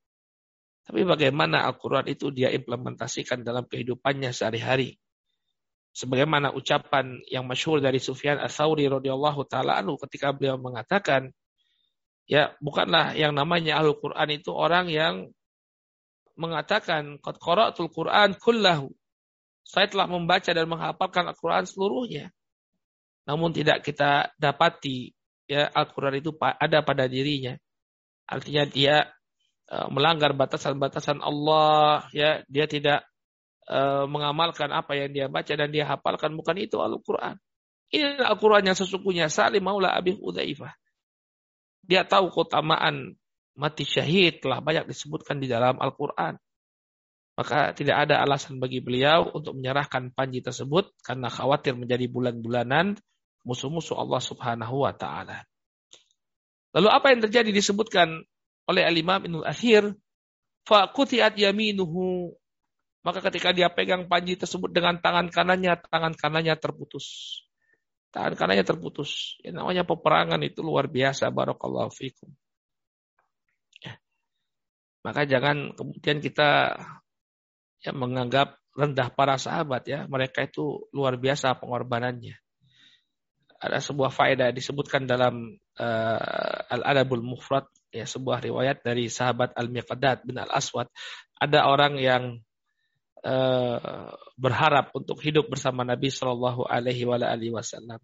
S1: Tapi bagaimana Al-Quran itu dia implementasikan dalam kehidupannya sehari-hari. Sebagaimana ucapan yang masyhur dari Sufyan Ats-Tsauri radhiyallahu taala anhu ketika beliau mengatakan, ya bukanlah yang namanya Al Quran itu orang yang mengatakan qad qara'tul Qur'an kullahu. Saya telah membaca dan menghafalkan Al-Qur'an seluruhnya. Namun tidak kita dapati ya Al-Qur'an itu ada pada dirinya. Artinya dia uh, melanggar batasan-batasan Allah ya, dia tidak uh, mengamalkan apa yang dia baca dan dia hafalkan bukan itu Al-Qur'an. Ini Al-Qur'an yang sesungguhnya Salim Maula Abi Udzaifah. Dia tahu keutamaan mati syahid telah banyak disebutkan di dalam Al-Quran. Maka tidak ada alasan bagi beliau untuk menyerahkan panji tersebut karena khawatir menjadi bulan-bulanan musuh-musuh Allah Subhanahu wa taala. Lalu apa yang terjadi disebutkan oleh Al-Imam Ibnu Athir, fa qutiat yaminuhu maka ketika dia pegang panji tersebut dengan tangan kanannya, tangan kanannya terputus. Tangan kanannya terputus. Yang namanya peperangan itu luar biasa. Barakallahu fikum. Maka jangan kemudian kita ya menganggap rendah para sahabat ya. Mereka itu luar biasa pengorbanannya. Ada sebuah faedah disebutkan dalam uh, Al-Adabul Mufrad ya sebuah riwayat dari sahabat Al-Miqdad bin Al-Aswad. Ada orang yang uh, berharap untuk hidup bersama Nabi Shallallahu alaihi wasallam.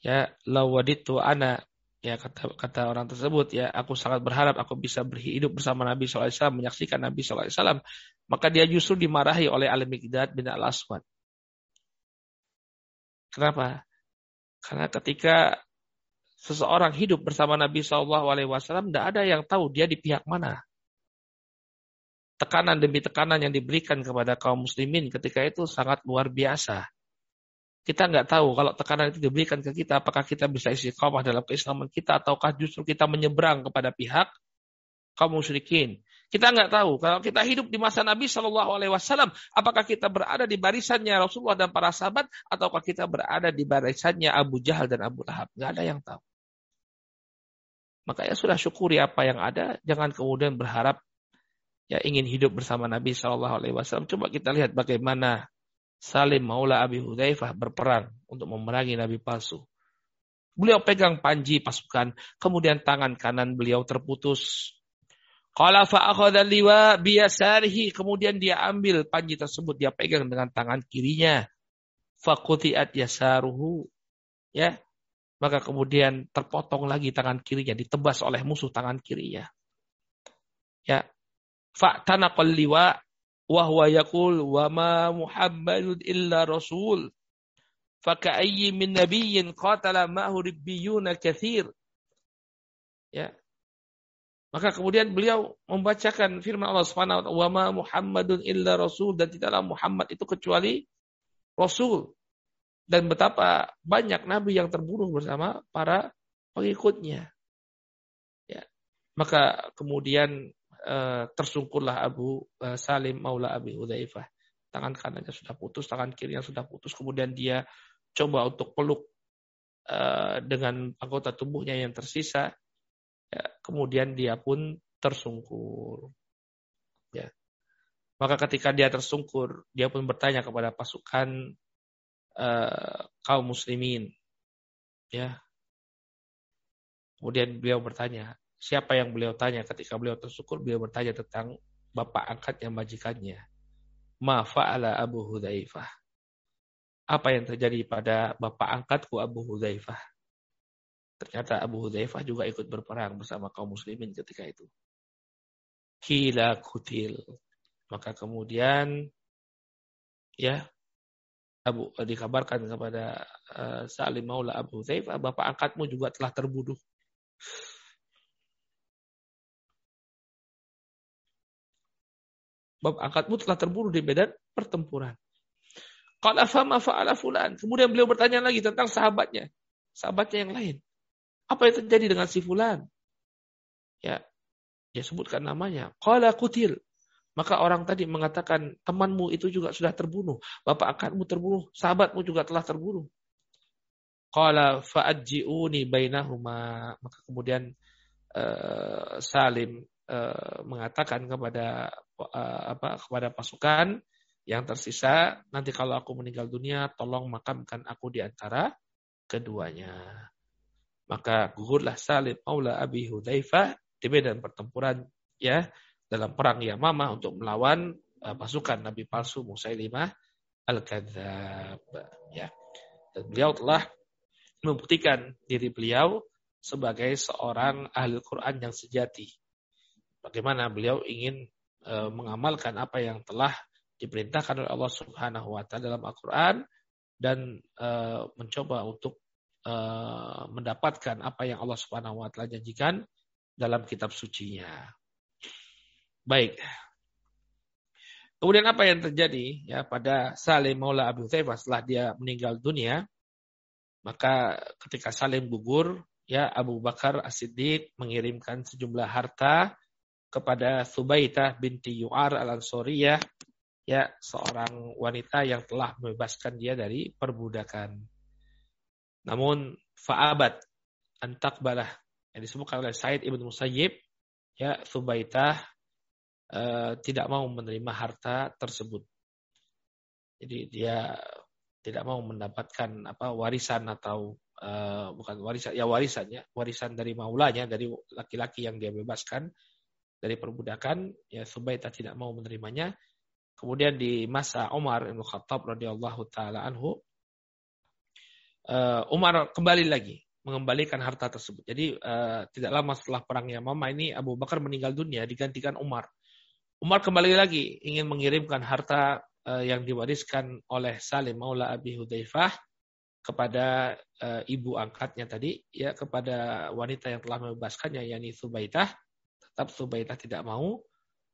S1: Ya, lawaditu ana ya kata kata orang tersebut ya aku sangat berharap aku bisa berhidup bersama Nabi SAW menyaksikan Nabi SAW maka dia justru dimarahi oleh Al Miqdad bin Al Aswad kenapa? Karena ketika seseorang hidup bersama Nabi SAW tidak ada yang tahu dia di pihak mana tekanan demi tekanan yang diberikan kepada kaum muslimin ketika itu sangat luar biasa. Kita nggak tahu kalau tekanan itu diberikan ke kita, apakah kita bisa istiqomah dalam keislaman kita, ataukah justru kita menyeberang kepada pihak kaum musyrikin. Kita nggak tahu kalau kita hidup di masa Nabi Shallallahu Alaihi Wasallam, apakah kita berada di barisannya Rasulullah dan para sahabat, ataukah kita berada di barisannya Abu Jahal dan Abu Lahab? Nggak ada yang tahu. Makanya sudah syukuri apa yang ada, jangan kemudian berharap ya ingin hidup bersama Nabi Shallallahu Alaihi Wasallam. Coba kita lihat bagaimana Salim Maula Abi Hudzaifah berperang untuk memerangi Nabi palsu. Beliau pegang panji pasukan, kemudian tangan kanan beliau terputus. Biyasarihi, kemudian dia ambil panji tersebut, dia pegang dengan tangan kirinya. Faqutiat yasaruhu. Ya. Maka kemudian terpotong lagi tangan kirinya, ditebas oleh musuh tangan kirinya. Ya, fa'tanaqal liwa wa huwa yaqul wa ma Muhammadun illa rasul. Faka'ayyi min nabiyyin qatala ma'hu ribbiyuna kathir. Ya. Maka kemudian beliau membacakan firman Allah Subhanahu wa taala wa ma Muhammadun illa rasul. Dan tidaklah Muhammad itu kecuali rasul. Dan betapa banyak nabi yang terbunuh bersama para pengikutnya. Ya. Maka kemudian Eh, tersungkurlah Abu uh, Salim Maula Abi Hudzaifah. Tangan kanannya sudah putus, tangan kirinya sudah putus. Kemudian dia coba untuk peluk uh, dengan anggota tubuhnya yang tersisa. Ya, kemudian dia pun tersungkur. Ya. Maka ketika dia tersungkur, dia pun bertanya kepada pasukan kaum muslimin. Ya. Kemudian beliau bertanya, Siapa yang beliau tanya ketika beliau tersyukur, beliau bertanya tentang bapak angkat yang majikannya. Ma fa'ala Abu Hudzaifah. Apa yang terjadi pada bapak angkatku Abu Hudzaifah? Ternyata Abu Hudzaifah juga ikut berperang bersama kaum muslimin ketika itu. Kila kutil. Maka kemudian ya Abu dikabarkan kepada uh, Salim Maula Abu Hudzaifah, bapak angkatmu juga telah terbunuh. Bab angkatmu telah terbunuh di medan pertempuran. Qala fama fa'ala fulan. Kemudian beliau bertanya lagi tentang sahabatnya. Sahabatnya yang lain. Apa yang terjadi dengan si fulan? Ya, dia sebutkan namanya. Qala kutil. Maka orang tadi mengatakan temanmu itu juga sudah terbunuh. Bapak angkatmu terbunuh. Sahabatmu juga telah terbunuh. Qala fa'adji'uni bainahuma. Maka kemudian uh, Salim uh, mengatakan kepada uh, apa kepada pasukan yang tersisa, nanti kalau aku meninggal dunia, tolong makamkan aku di antara keduanya. Maka gugurlah Salim Maula Abi Hudzaifah di medan pertempuran ya dalam perang Yamamah untuk melawan uh, pasukan Nabi palsu Musailimah Al-Kadzab ya. Dan beliau telah membuktikan diri beliau sebagai seorang ahli Quran yang sejati. Bagaimana beliau ingin e, mengamalkan apa yang telah diperintahkan oleh Allah Subhanahu wa taala dalam Al-Qur'an dan e, mencoba untuk e, mendapatkan apa yang Allah Subhanahu wa taala janjikan dalam kitab sucinya. Baik. Kemudian apa yang terjadi ya pada Salim Maula Abu Thaifah setelah dia meninggal dunia? Maka ketika Salim gugur, ya Abu Bakar As-Siddiq mengirimkan sejumlah harta kepada Subaitah binti Yu'ar al-Ansoriyah, ya seorang wanita yang telah membebaskan dia dari perbudakan. Namun fa'abat antakbalah yang disebutkan oleh Said ibn Musayyib, ya Subaitah uh, tidak mau menerima harta tersebut. Jadi dia tidak mau mendapatkan apa warisan atau uh, bukan warisan ya warisannya warisan dari maulanya dari laki-laki yang dia bebaskan dari perbudakan, ya Subaita tidak mau menerimanya. Kemudian di masa Umar bin Khattab radhiyallahu taala anhu uh, Umar kembali lagi mengembalikan harta tersebut. Jadi uh, tidak lama setelah perang Yamamah ini Abu Bakar meninggal dunia digantikan Umar. Umar kembali lagi ingin mengirimkan harta uh, yang diwariskan oleh Salim Maula Abi Hudzaifah kepada uh, ibu angkatnya tadi ya kepada wanita yang telah membebaskannya yakni Subaitah tetap Subaidah tidak mau,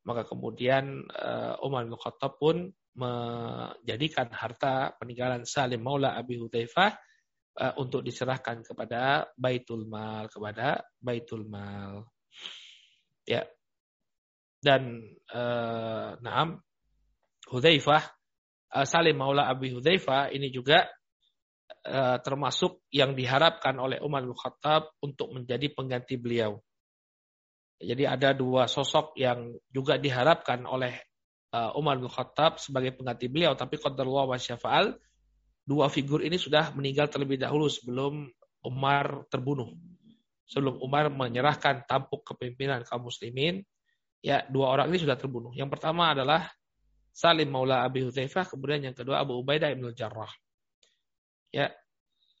S1: Maka kemudian uh, Umar bin Khattab pun menjadikan harta peninggalan Salim Maula Abi Hudzaifah uh, untuk diserahkan kepada Baitul Mal, kepada Baitul Mal. Ya. Dan uh, Naam Hudzaifah uh, Salim Maula Abi Hudzaifah ini juga termasuk yang diharapkan oleh Umar bin Khattab untuk menjadi pengganti beliau. Jadi ada dua sosok yang juga diharapkan oleh uh, Umar bin Khattab sebagai pengganti beliau, tapi qadarullah wa syafa'al, dua figur ini sudah meninggal terlebih dahulu sebelum Umar terbunuh. Sebelum Umar menyerahkan tampuk kepemimpinan kaum muslimin, ya dua orang ini sudah terbunuh. Yang pertama adalah Salim Maula Abi Hudzaifah, kemudian yang kedua Abu Ubaidah Ibn Jarrah. Ya,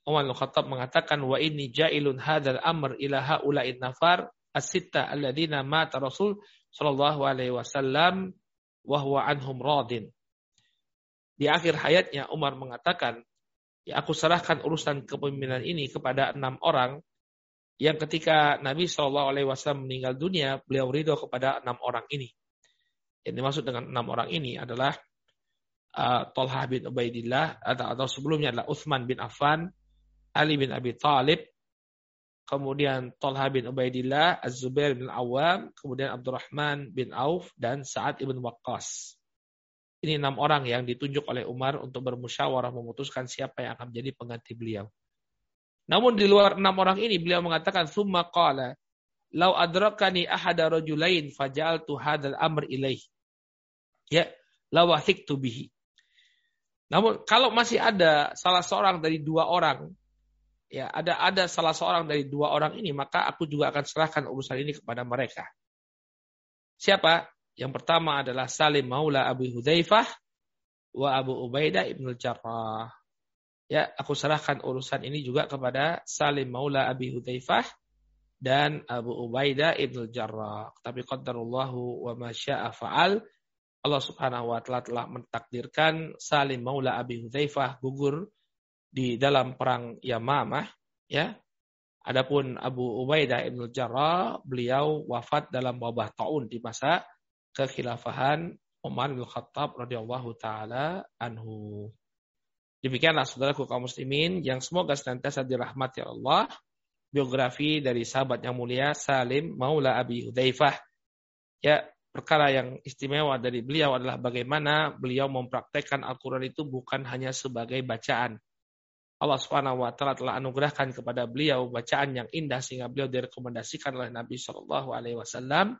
S1: Umar bin Khattab mengatakan wa ini ja'ilun hadzal amr ila haula'in nafar as-sitta alladziina mata Rasul sallallahu alaihi wasallam wa huwa anhum radin. Di akhir hayatnya Umar mengatakan, ya aku serahkan urusan kepemimpinan ini kepada enam orang yang ketika Nabi Shallallahu Alaihi Wasallam meninggal dunia, beliau ridho kepada enam orang ini. Yang dimaksud dengan enam orang ini adalah uh, Tolha bin Ubaidillah atau, atau sebelumnya adalah Uthman bin Affan, Ali bin Abi Talib, kemudian Talha bin Ubaidillah, Az-Zubair bin Awam, kemudian Abdurrahman bin Auf, dan Sa'ad ibn Waqqas. Ini enam orang yang ditunjuk oleh Umar untuk bermusyawarah memutuskan siapa yang akan menjadi pengganti beliau. Namun di luar enam orang ini beliau mengatakan summa qala lau adrakani ahada rajulain faja'altu hadzal amr ilaih. Ya, lawathiktu bihi. Namun kalau masih ada salah seorang dari dua orang ya ada ada salah seorang dari dua orang ini maka aku juga akan serahkan urusan ini kepada mereka. Siapa? Yang pertama adalah Salim Maula Abu Hudzaifah wa Abu Ubaidah Ibnu Jarrah. Ya, aku serahkan urusan ini juga kepada Salim Maula Abi Hudzaifah dan Abu Ubaidah Ibnu Jarrah. Tapi qadarullahu wa ma syaa fa'al. Allah Subhanahu wa taala telah mentakdirkan Salim Maula Abi Hudzaifah gugur di dalam perang Yamamah ya. Adapun Abu Ubaidah Ibn Jarrah beliau wafat dalam wabah taun di masa kekhilafahan Umar bin Khattab radhiyallahu taala anhu. Demikianlah saudaraku kaum muslimin yang semoga senantiasa dirahmati Allah biografi dari sahabat yang mulia Salim Maula Abi Hudzaifah. Ya, perkara yang istimewa dari beliau adalah bagaimana beliau mempraktekkan Al-Qur'an itu bukan hanya sebagai bacaan, Allah Subhanahu wa taala telah anugerahkan kepada beliau bacaan yang indah sehingga beliau direkomendasikan oleh Nabi Shallallahu alaihi wasallam.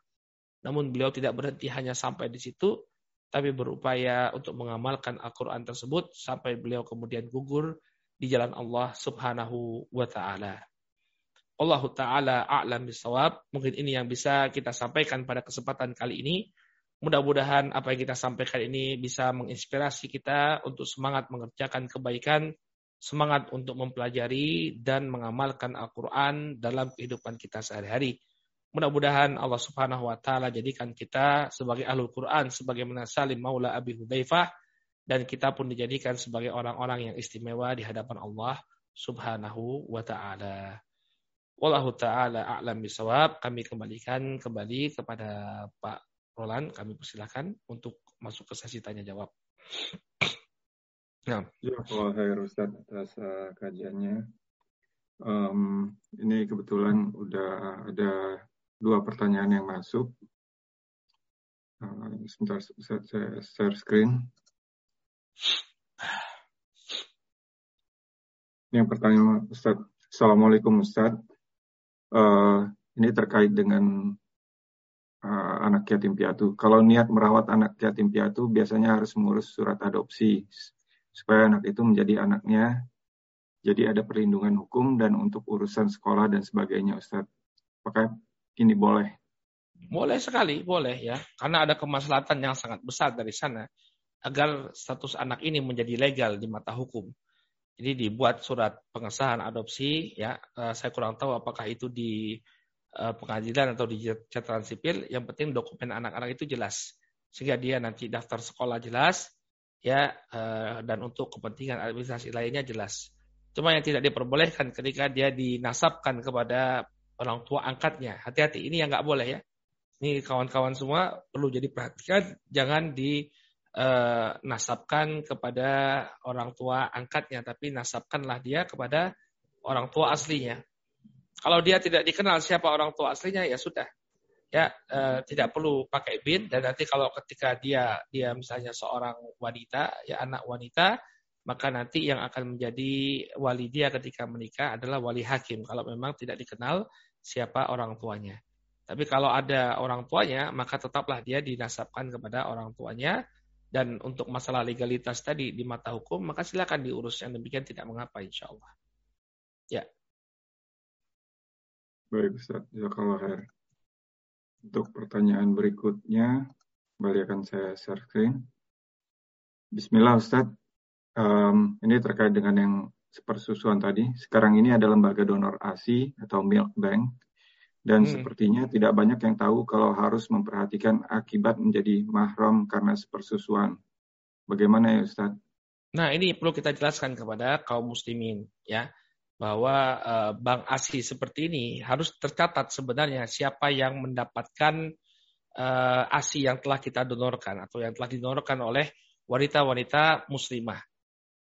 S1: Namun beliau tidak berhenti hanya sampai di situ, tapi berupaya untuk mengamalkan Al-Qur'an tersebut sampai beliau kemudian gugur di jalan Allah Subhanahu wa taala. Allah taala a'lam bisawab. Mungkin ini yang bisa kita sampaikan pada kesempatan kali ini. Mudah-mudahan apa yang kita sampaikan ini bisa menginspirasi kita untuk semangat mengerjakan kebaikan semangat untuk mempelajari dan mengamalkan Al-Quran dalam kehidupan kita sehari-hari. Mudah-mudahan Allah Subhanahu wa taala jadikan kita sebagai ahlul Quran sebagaimana Salim Maula Abi Hudzaifah dan kita pun dijadikan sebagai orang-orang yang istimewa di hadapan Allah Subhanahu wa taala. Wallahu taala a'lam bisawab. Kami kembalikan kembali kepada Pak Roland. Kami persilakan untuk masuk ke sesi tanya jawab.
S2: Ya, khair Ustaz atas uh, kajiannya. Um, ini kebetulan udah ada dua pertanyaan yang masuk. Uh, sebentar, saya share screen. Yang pertama, Ustaz. Assalamualaikum Ustaz. Uh, ini terkait dengan uh, anak yatim piatu. Kalau niat merawat anak yatim piatu, biasanya harus mengurus surat adopsi supaya anak itu menjadi anaknya. Jadi ada perlindungan hukum dan untuk urusan sekolah dan sebagainya, Ustaz. Apakah ini boleh?
S1: Boleh sekali, boleh ya. Karena ada kemaslahatan yang sangat besar dari sana agar status anak ini menjadi legal di mata hukum. Jadi dibuat surat pengesahan adopsi ya. Eh, saya kurang tahu apakah itu di eh, pengadilan atau di catatan sipil. Yang penting dokumen anak-anak itu jelas sehingga dia nanti daftar sekolah jelas, ya eh, dan untuk kepentingan administrasi lainnya jelas. Cuma yang tidak diperbolehkan ketika dia dinasabkan kepada orang tua angkatnya. Hati-hati, ini yang nggak boleh ya. Ini kawan-kawan semua perlu jadi perhatikan, jangan dinasabkan eh, kepada orang tua angkatnya, tapi nasabkanlah dia kepada orang tua aslinya. Kalau dia tidak dikenal siapa orang tua aslinya, ya sudah. Ya, eh, tidak perlu pakai bin dan nanti kalau ketika dia dia misalnya seorang wanita, ya anak wanita, maka nanti yang akan menjadi wali dia ketika menikah adalah wali hakim kalau memang tidak dikenal siapa orang tuanya. Tapi kalau ada orang tuanya, maka tetaplah dia dinasabkan kepada orang tuanya. Dan untuk masalah legalitas tadi di mata hukum, maka silakan diurus yang demikian tidak mengapa insya Allah. Ya.
S2: Baik Ustaz. Untuk pertanyaan berikutnya, kembali akan saya share screen. Bismillah Ustaz, um, ini terkait dengan yang sepersusuan tadi. Sekarang ini ada lembaga donor ASI atau Milk Bank dan hmm. sepertinya tidak banyak yang tahu kalau harus memperhatikan akibat menjadi mahram karena sepersusuan. Bagaimana ya Ustaz?
S1: Nah ini perlu kita jelaskan kepada kaum muslimin ya bahwa uh, bank ASI seperti ini harus tercatat sebenarnya siapa yang mendapatkan uh, ASI yang telah kita donorkan atau yang telah didonorkan oleh wanita-wanita muslimah.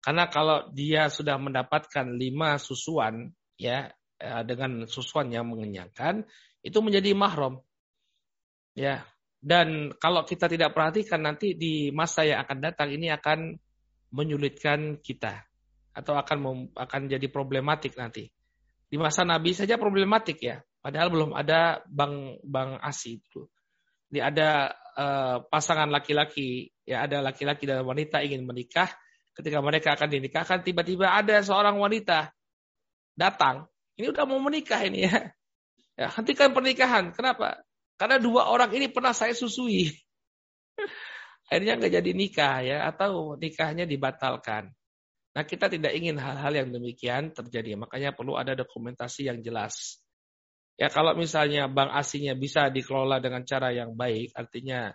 S1: Karena kalau dia sudah mendapatkan lima susuan ya Eh, dengan susuan yang mengenyangkan itu menjadi mahram. Ya. Dan kalau kita tidak perhatikan nanti di masa yang akan datang ini akan menyulitkan kita atau akan akan jadi problematik nanti. Di masa Nabi saja problematik ya, padahal belum ada bang bang asi itu. Ini ada uh, pasangan laki-laki, ya ada laki-laki dan wanita ingin menikah, ketika mereka akan dinikahkan tiba-tiba ada seorang wanita datang ini udah mau menikah ini ya. Ya, hentikan pernikahan. Kenapa? Karena dua orang ini pernah saya susui. Akhirnya nggak jadi nikah ya, atau nikahnya dibatalkan. Nah kita tidak ingin hal-hal yang demikian terjadi. Makanya perlu ada dokumentasi yang jelas. Ya kalau misalnya bank asinya bisa dikelola dengan cara yang baik, artinya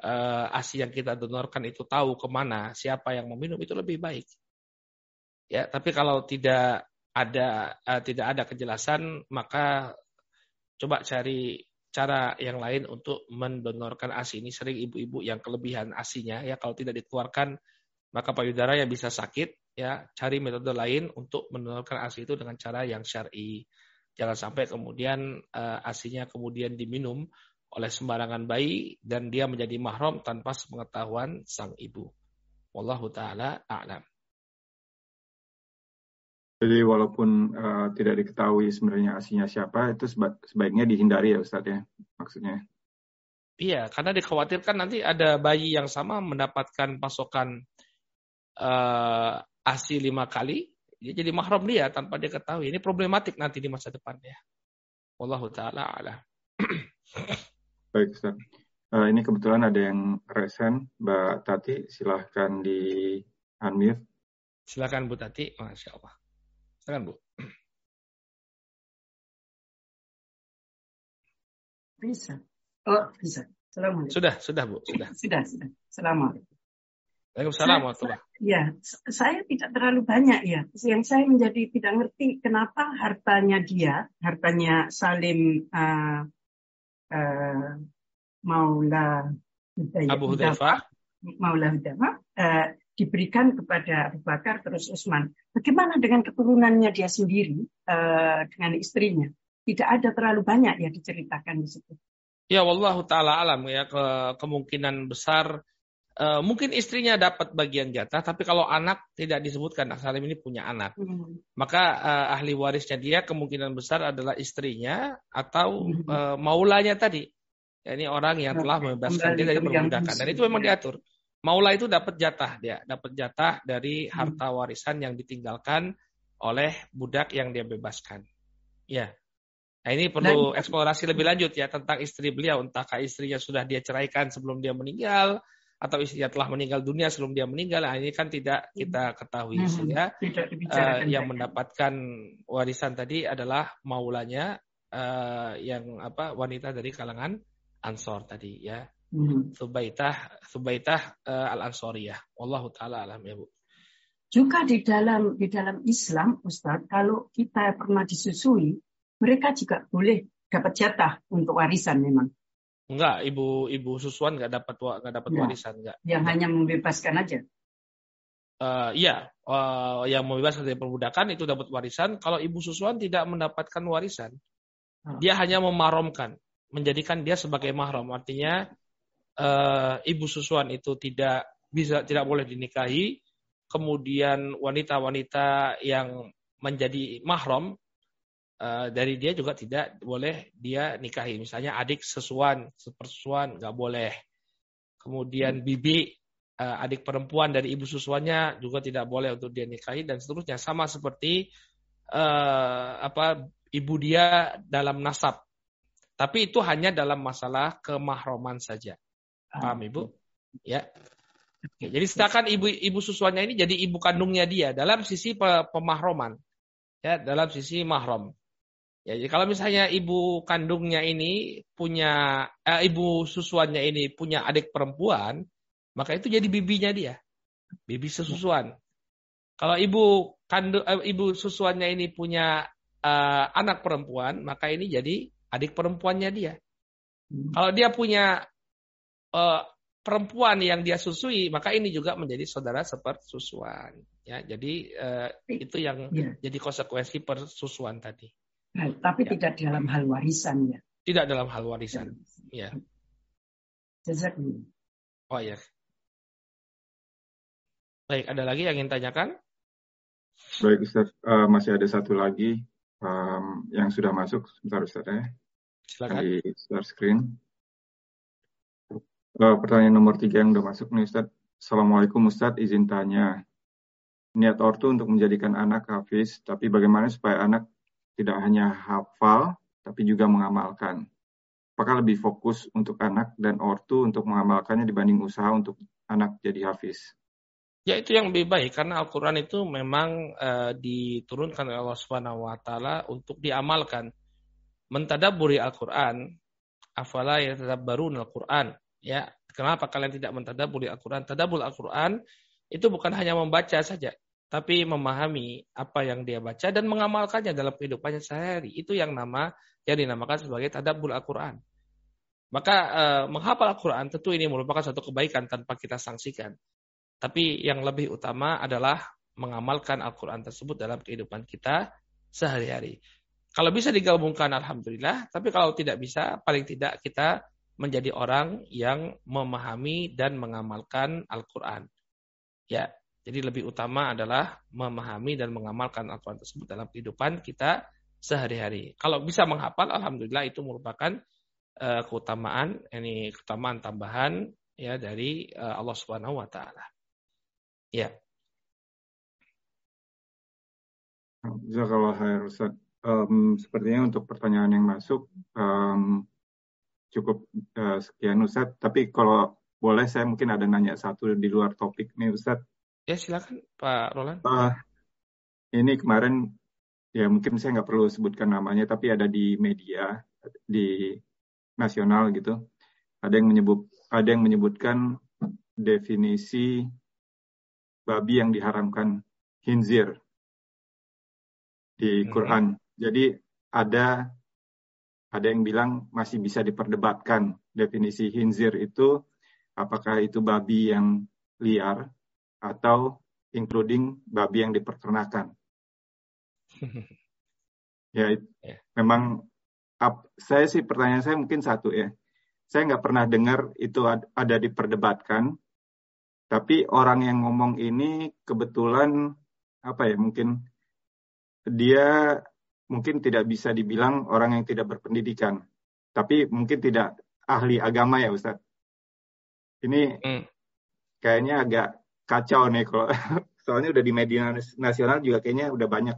S1: eh, asi yang kita donorkan itu tahu ke mana, siapa yang meminum itu lebih baik. Ya, tapi kalau tidak ada uh, tidak ada kejelasan, maka coba cari cara yang lain untuk mendonorkan ASI. Ini sering ibu-ibu yang kelebihan ASINya ya kalau tidak dikeluarkan maka payudara yang bisa sakit ya cari metode lain untuk mendonorkan ASI itu dengan cara yang syar'i. Jangan sampai kemudian uh, ASINya kemudian diminum oleh sembarangan bayi dan dia menjadi mahram tanpa sepengetahuan sang ibu. Wallahu taala a'lam.
S2: Jadi walaupun uh, tidak diketahui sebenarnya aslinya siapa, itu seba sebaiknya dihindari ya Ustaz ya, maksudnya.
S1: Iya, karena dikhawatirkan nanti ada bayi yang sama mendapatkan pasokan uh, ASI lima kali, dia jadi mahram dia tanpa dia ketahui. Ini problematik nanti di masa depan ya. Wallahu taala ala.
S2: Baik Ustaz. Uh, ini kebetulan ada yang resen, Mbak Tati, silahkan di unmute.
S1: Silakan Bu Tati, masya Allah. Silakan Bu.
S3: Bisa. Oh, bisa. Assalamualaikum.
S1: Sudah, sudah Bu, sudah.
S3: sudah, sudah. Assalamualaikum.
S1: Waalaikumsalam warahmatullahi
S3: Ya, saya tidak terlalu banyak ya. Yang saya menjadi tidak ngerti kenapa hartanya dia, hartanya Salim uh, uh, Maula
S1: Abu Hudzaifah,
S3: Maula Hudzaifah uh, diberikan kepada Abu Bakar terus Utsman. Bagaimana dengan keturunannya dia sendiri uh, dengan istrinya? Tidak ada terlalu banyak ya diceritakan di situ.
S1: Ya, wallahu taala alam ya ke kemungkinan besar uh, mungkin istrinya dapat bagian jatah, tapi kalau anak tidak disebutkan Salim ini punya anak, hmm. maka uh, ahli warisnya dia kemungkinan besar adalah istrinya atau hmm. uh, maulanya tadi. Ya, ini orang yang telah membebaskan dia dari perbudakan dan itu memang diatur. Maula itu dapat jatah dia, dapat jatah dari hmm. harta warisan yang ditinggalkan oleh budak yang dia bebaskan. Ya. Nah ini perlu eksplorasi lebih lanjut ya tentang istri beliau. Entahkah istrinya sudah dia ceraikan sebelum dia meninggal atau istrinya telah meninggal dunia sebelum dia meninggal. Nah, ini kan tidak kita ketahui hmm, sehingga uh, yang mendapatkan warisan tadi adalah maulanya uh, yang apa wanita dari kalangan Ansor tadi ya. Hmm. Subaitah Subaitah uh, Al-Ansariyah. Wallahu taala alam ya Bu.
S3: Juga di dalam di dalam Islam Ustaz, kalau kita pernah disusui, mereka juga boleh dapat jatah untuk warisan memang.
S1: Enggak, ibu ibu susuan nggak dapat nggak dapat ya. warisan enggak.
S3: Yang hanya membebaskan aja.
S1: Uh, iya, uh, yang membebaskan dari perbudakan itu dapat warisan. Kalau ibu susuan tidak mendapatkan warisan, oh. dia hanya memaromkan, menjadikan dia sebagai mahram. Artinya uh, ibu susuan itu tidak bisa tidak boleh dinikahi. Kemudian wanita-wanita yang menjadi mahram Eh, dari dia juga tidak boleh dia nikahi. Misalnya adik sesuan, sepersuan nggak boleh. Kemudian bibi uh, adik perempuan dari ibu susuannya juga tidak boleh untuk dia nikahi dan seterusnya. Sama seperti uh, apa ibu dia dalam nasab. Tapi itu hanya dalam masalah kemahroman saja. Paham Ibu? Ya. Jadi sedangkan ibu ibu susuannya ini jadi ibu kandungnya dia dalam sisi pemahroman. Ya, dalam sisi mahram. Ya, jadi kalau misalnya ibu kandungnya ini punya eh, ibu susuannya ini punya adik perempuan, maka itu jadi bibinya dia. Bibi sesusuan. Kalau ibu kandung eh, ibu susuannya ini punya eh, anak perempuan, maka ini jadi adik perempuannya dia. Hmm. Kalau dia punya eh, perempuan yang dia susui, maka ini juga menjadi saudara sepersusuan. Ya, jadi eh, itu yang ya. jadi konsekuensi persusuan tadi.
S3: Nah, tapi ya. tidak dalam hal warisan ya.
S1: Tidak dalam hal warisan. Ya.
S3: Jazakumullah.
S1: Oh ya. Baik, ada lagi yang ingin tanyakan?
S2: Baik Ustaz, uh, masih ada satu lagi um, yang sudah masuk. Sebentar Ustaz ya.
S1: Silakan.
S2: Di start screen. Uh, pertanyaan nomor tiga yang sudah masuk nih Ustaz. Assalamualaikum Ustaz, izin tanya. Niat ortu untuk menjadikan anak hafiz, tapi bagaimana supaya anak tidak hanya hafal, tapi juga mengamalkan. Apakah lebih fokus untuk anak dan ortu untuk mengamalkannya dibanding usaha untuk anak jadi hafiz?
S1: Ya itu yang lebih baik karena Al-Qur'an itu memang uh, diturunkan oleh Allah Subhanahu wa taala untuk diamalkan. Mentadaburi Al-Qur'an, afala yatadabbarun Al-Qur'an. Ya, kenapa kalian tidak mentadaburi Al-Qur'an? Tadabbur Al-Qur'an itu bukan hanya membaca saja, tapi memahami apa yang dia baca dan mengamalkannya dalam kehidupannya sehari. Itu yang nama yang dinamakan sebagai tadabbur Al-Qur'an. Maka eh, menghafal Al-Qur'an tentu ini merupakan satu kebaikan tanpa kita sanksikan. Tapi yang lebih utama adalah mengamalkan Al-Qur'an tersebut dalam kehidupan kita sehari-hari. Kalau bisa digabungkan alhamdulillah, tapi kalau tidak bisa paling tidak kita menjadi orang yang memahami dan mengamalkan Al-Qur'an. Ya, jadi lebih utama adalah memahami dan mengamalkan Al-Quran tersebut dalam kehidupan kita sehari-hari. Kalau bisa menghafal, alhamdulillah itu merupakan uh, keutamaan, ini keutamaan tambahan ya dari uh, Allah Subhanahu Wa Taala. Ya.
S2: Jazakallah khair Ustaz. Um, sepertinya untuk pertanyaan yang masuk um, cukup uh, sekian Ustaz. Tapi kalau boleh saya mungkin ada nanya satu di luar topik nih Ustaz.
S1: Ya silakan Pak Roland.
S2: Uh, ini kemarin ya mungkin saya nggak perlu sebutkan namanya tapi ada di media di nasional gitu. Ada yang menyebut ada yang menyebutkan definisi babi yang diharamkan hinzir di hmm. Quran. Hmm. Jadi ada ada yang bilang masih bisa diperdebatkan definisi hinzir itu apakah itu babi yang liar atau including babi yang diperternakan. ya, yeah. memang ap, saya sih pertanyaan saya mungkin satu ya. Saya nggak pernah dengar itu ada diperdebatkan, tapi orang yang ngomong ini kebetulan apa ya mungkin dia mungkin tidak bisa dibilang orang yang tidak berpendidikan, tapi mungkin tidak ahli agama ya Ustadz. Ini mm. kayaknya agak kacau nih kalau soalnya udah di media nasional juga kayaknya udah banyak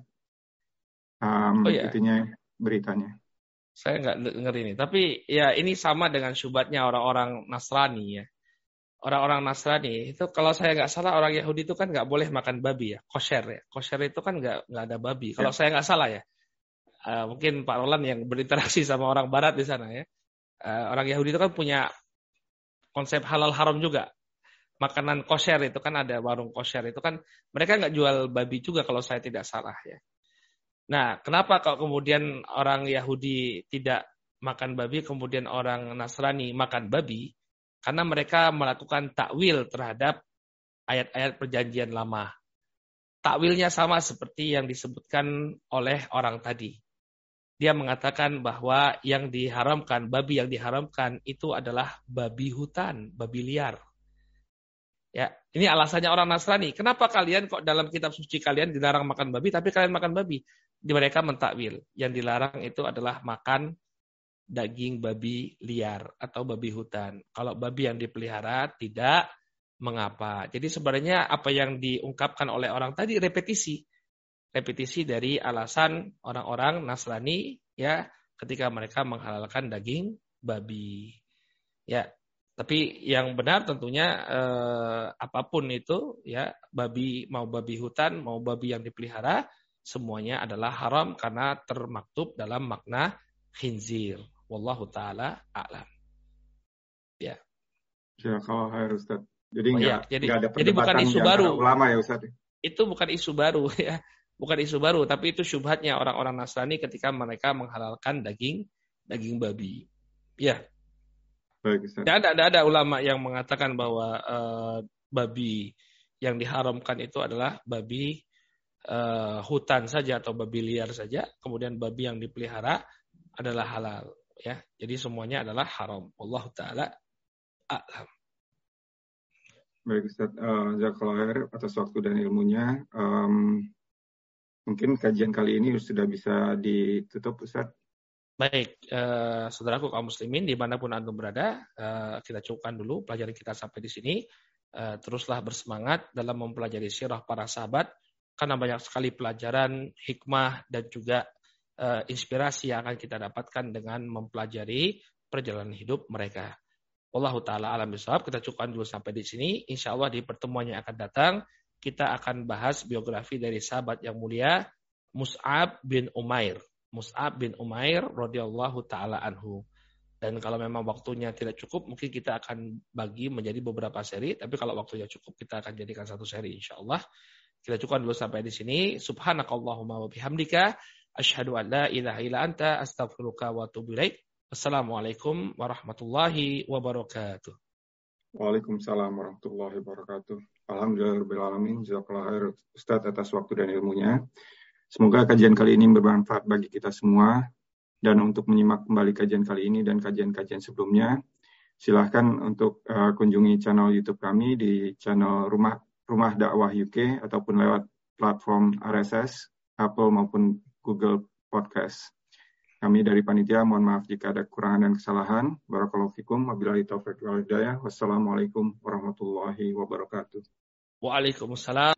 S2: um, oh, iya. itunya beritanya.
S1: Saya nggak dengar ini, tapi ya ini sama dengan syubhatnya orang-orang Nasrani ya. Orang-orang Nasrani itu kalau saya nggak salah orang Yahudi itu kan nggak boleh makan babi ya, kosher ya. Kosher itu kan nggak nggak ada babi. Kalau ya. saya nggak salah ya, uh, mungkin Pak Roland yang berinteraksi sama orang Barat di sana ya. Uh, orang Yahudi itu kan punya konsep halal haram juga makanan kosher itu kan ada warung kosher itu kan mereka nggak jual babi juga kalau saya tidak salah ya. Nah, kenapa kalau kemudian orang Yahudi tidak makan babi kemudian orang Nasrani makan babi karena mereka melakukan takwil terhadap ayat-ayat perjanjian lama. Takwilnya sama seperti yang disebutkan oleh orang tadi. Dia mengatakan bahwa yang diharamkan, babi yang diharamkan itu adalah babi hutan, babi liar. Ya, ini alasannya orang Nasrani. Kenapa kalian kok dalam kitab suci kalian dilarang makan babi, tapi kalian makan babi? Di mereka mentakwil. Yang dilarang itu adalah makan daging babi liar atau babi hutan. Kalau babi yang dipelihara tidak mengapa. Jadi sebenarnya apa yang diungkapkan oleh orang tadi repetisi. Repetisi dari alasan orang-orang Nasrani ya ketika mereka menghalalkan daging babi. Ya, tapi yang benar tentunya eh, apa pun itu ya babi mau babi hutan mau babi yang dipelihara semuanya adalah haram karena termaktub dalam makna khinzir. Wallahu taala a'lam.
S2: Ya. Ya kalau harus Ustaz. Jadi
S1: oh,
S2: enggak,
S1: ya. jadi,
S2: enggak ada
S1: jadi bukan isu baru.
S2: Ulama ya Ustaz.
S1: Itu bukan isu baru ya. Bukan isu baru, tapi itu syubhatnya orang-orang Nasrani ketika mereka menghalalkan daging daging babi. Ya. Baik, Tidak ada, ada, ada ulama yang mengatakan bahwa uh, babi yang diharamkan itu adalah babi uh, hutan saja atau babi liar saja. Kemudian babi yang dipelihara adalah halal. Ya, jadi semuanya adalah haram. Allah taala a'lam.
S2: Baik Ustaz, uh, atas waktu dan ilmunya. Um, mungkin kajian kali ini sudah bisa ditutup Ustaz.
S1: Baik, eh, saudaraku kaum muslimin di mana pun antum berada, eh, kita cukupkan dulu pelajaran kita sampai di sini. Eh, teruslah bersemangat dalam mempelajari sirah para sahabat, karena banyak sekali pelajaran, hikmah, dan juga eh, inspirasi yang akan kita dapatkan dengan mempelajari perjalanan hidup mereka. Wallahu ta'ala alam bisawab, kita cukupkan dulu sampai di sini. Insya Allah di pertemuan yang akan datang, kita akan bahas biografi dari sahabat yang mulia, Mus'ab bin Umair. Mus'ab bin Umair radhiyallahu taala anhu. Dan kalau memang waktunya tidak cukup, mungkin kita akan bagi menjadi beberapa seri. Tapi kalau waktunya cukup, kita akan jadikan satu seri insya Allah. Kita cukupkan dulu sampai di sini. Subhanakallahumma wa bihamdika. Ashhadu an la ilaha illa anta astaghfiruka wa atubu ilaik. Wassalamualaikum warahmatullahi wabarakatuh.
S2: Waalaikumsalam warahmatullahi wabarakatuh. Alhamdulillah Jazakallah Ustaz atas waktu dan ilmunya. Semoga kajian kali ini bermanfaat bagi kita semua. Dan untuk menyimak kembali kajian kali ini dan kajian-kajian sebelumnya, silahkan untuk uh, kunjungi channel YouTube kami di channel Rumah Rumah Dakwah UK ataupun lewat platform RSS, Apple maupun Google Podcast. Kami dari panitia mohon maaf jika ada kekurangan dan kesalahan. Barakallahu fikum. Wabillahi taufiq wal. Wassalamualaikum warahmatullahi wabarakatuh.
S1: Waalaikumsalam.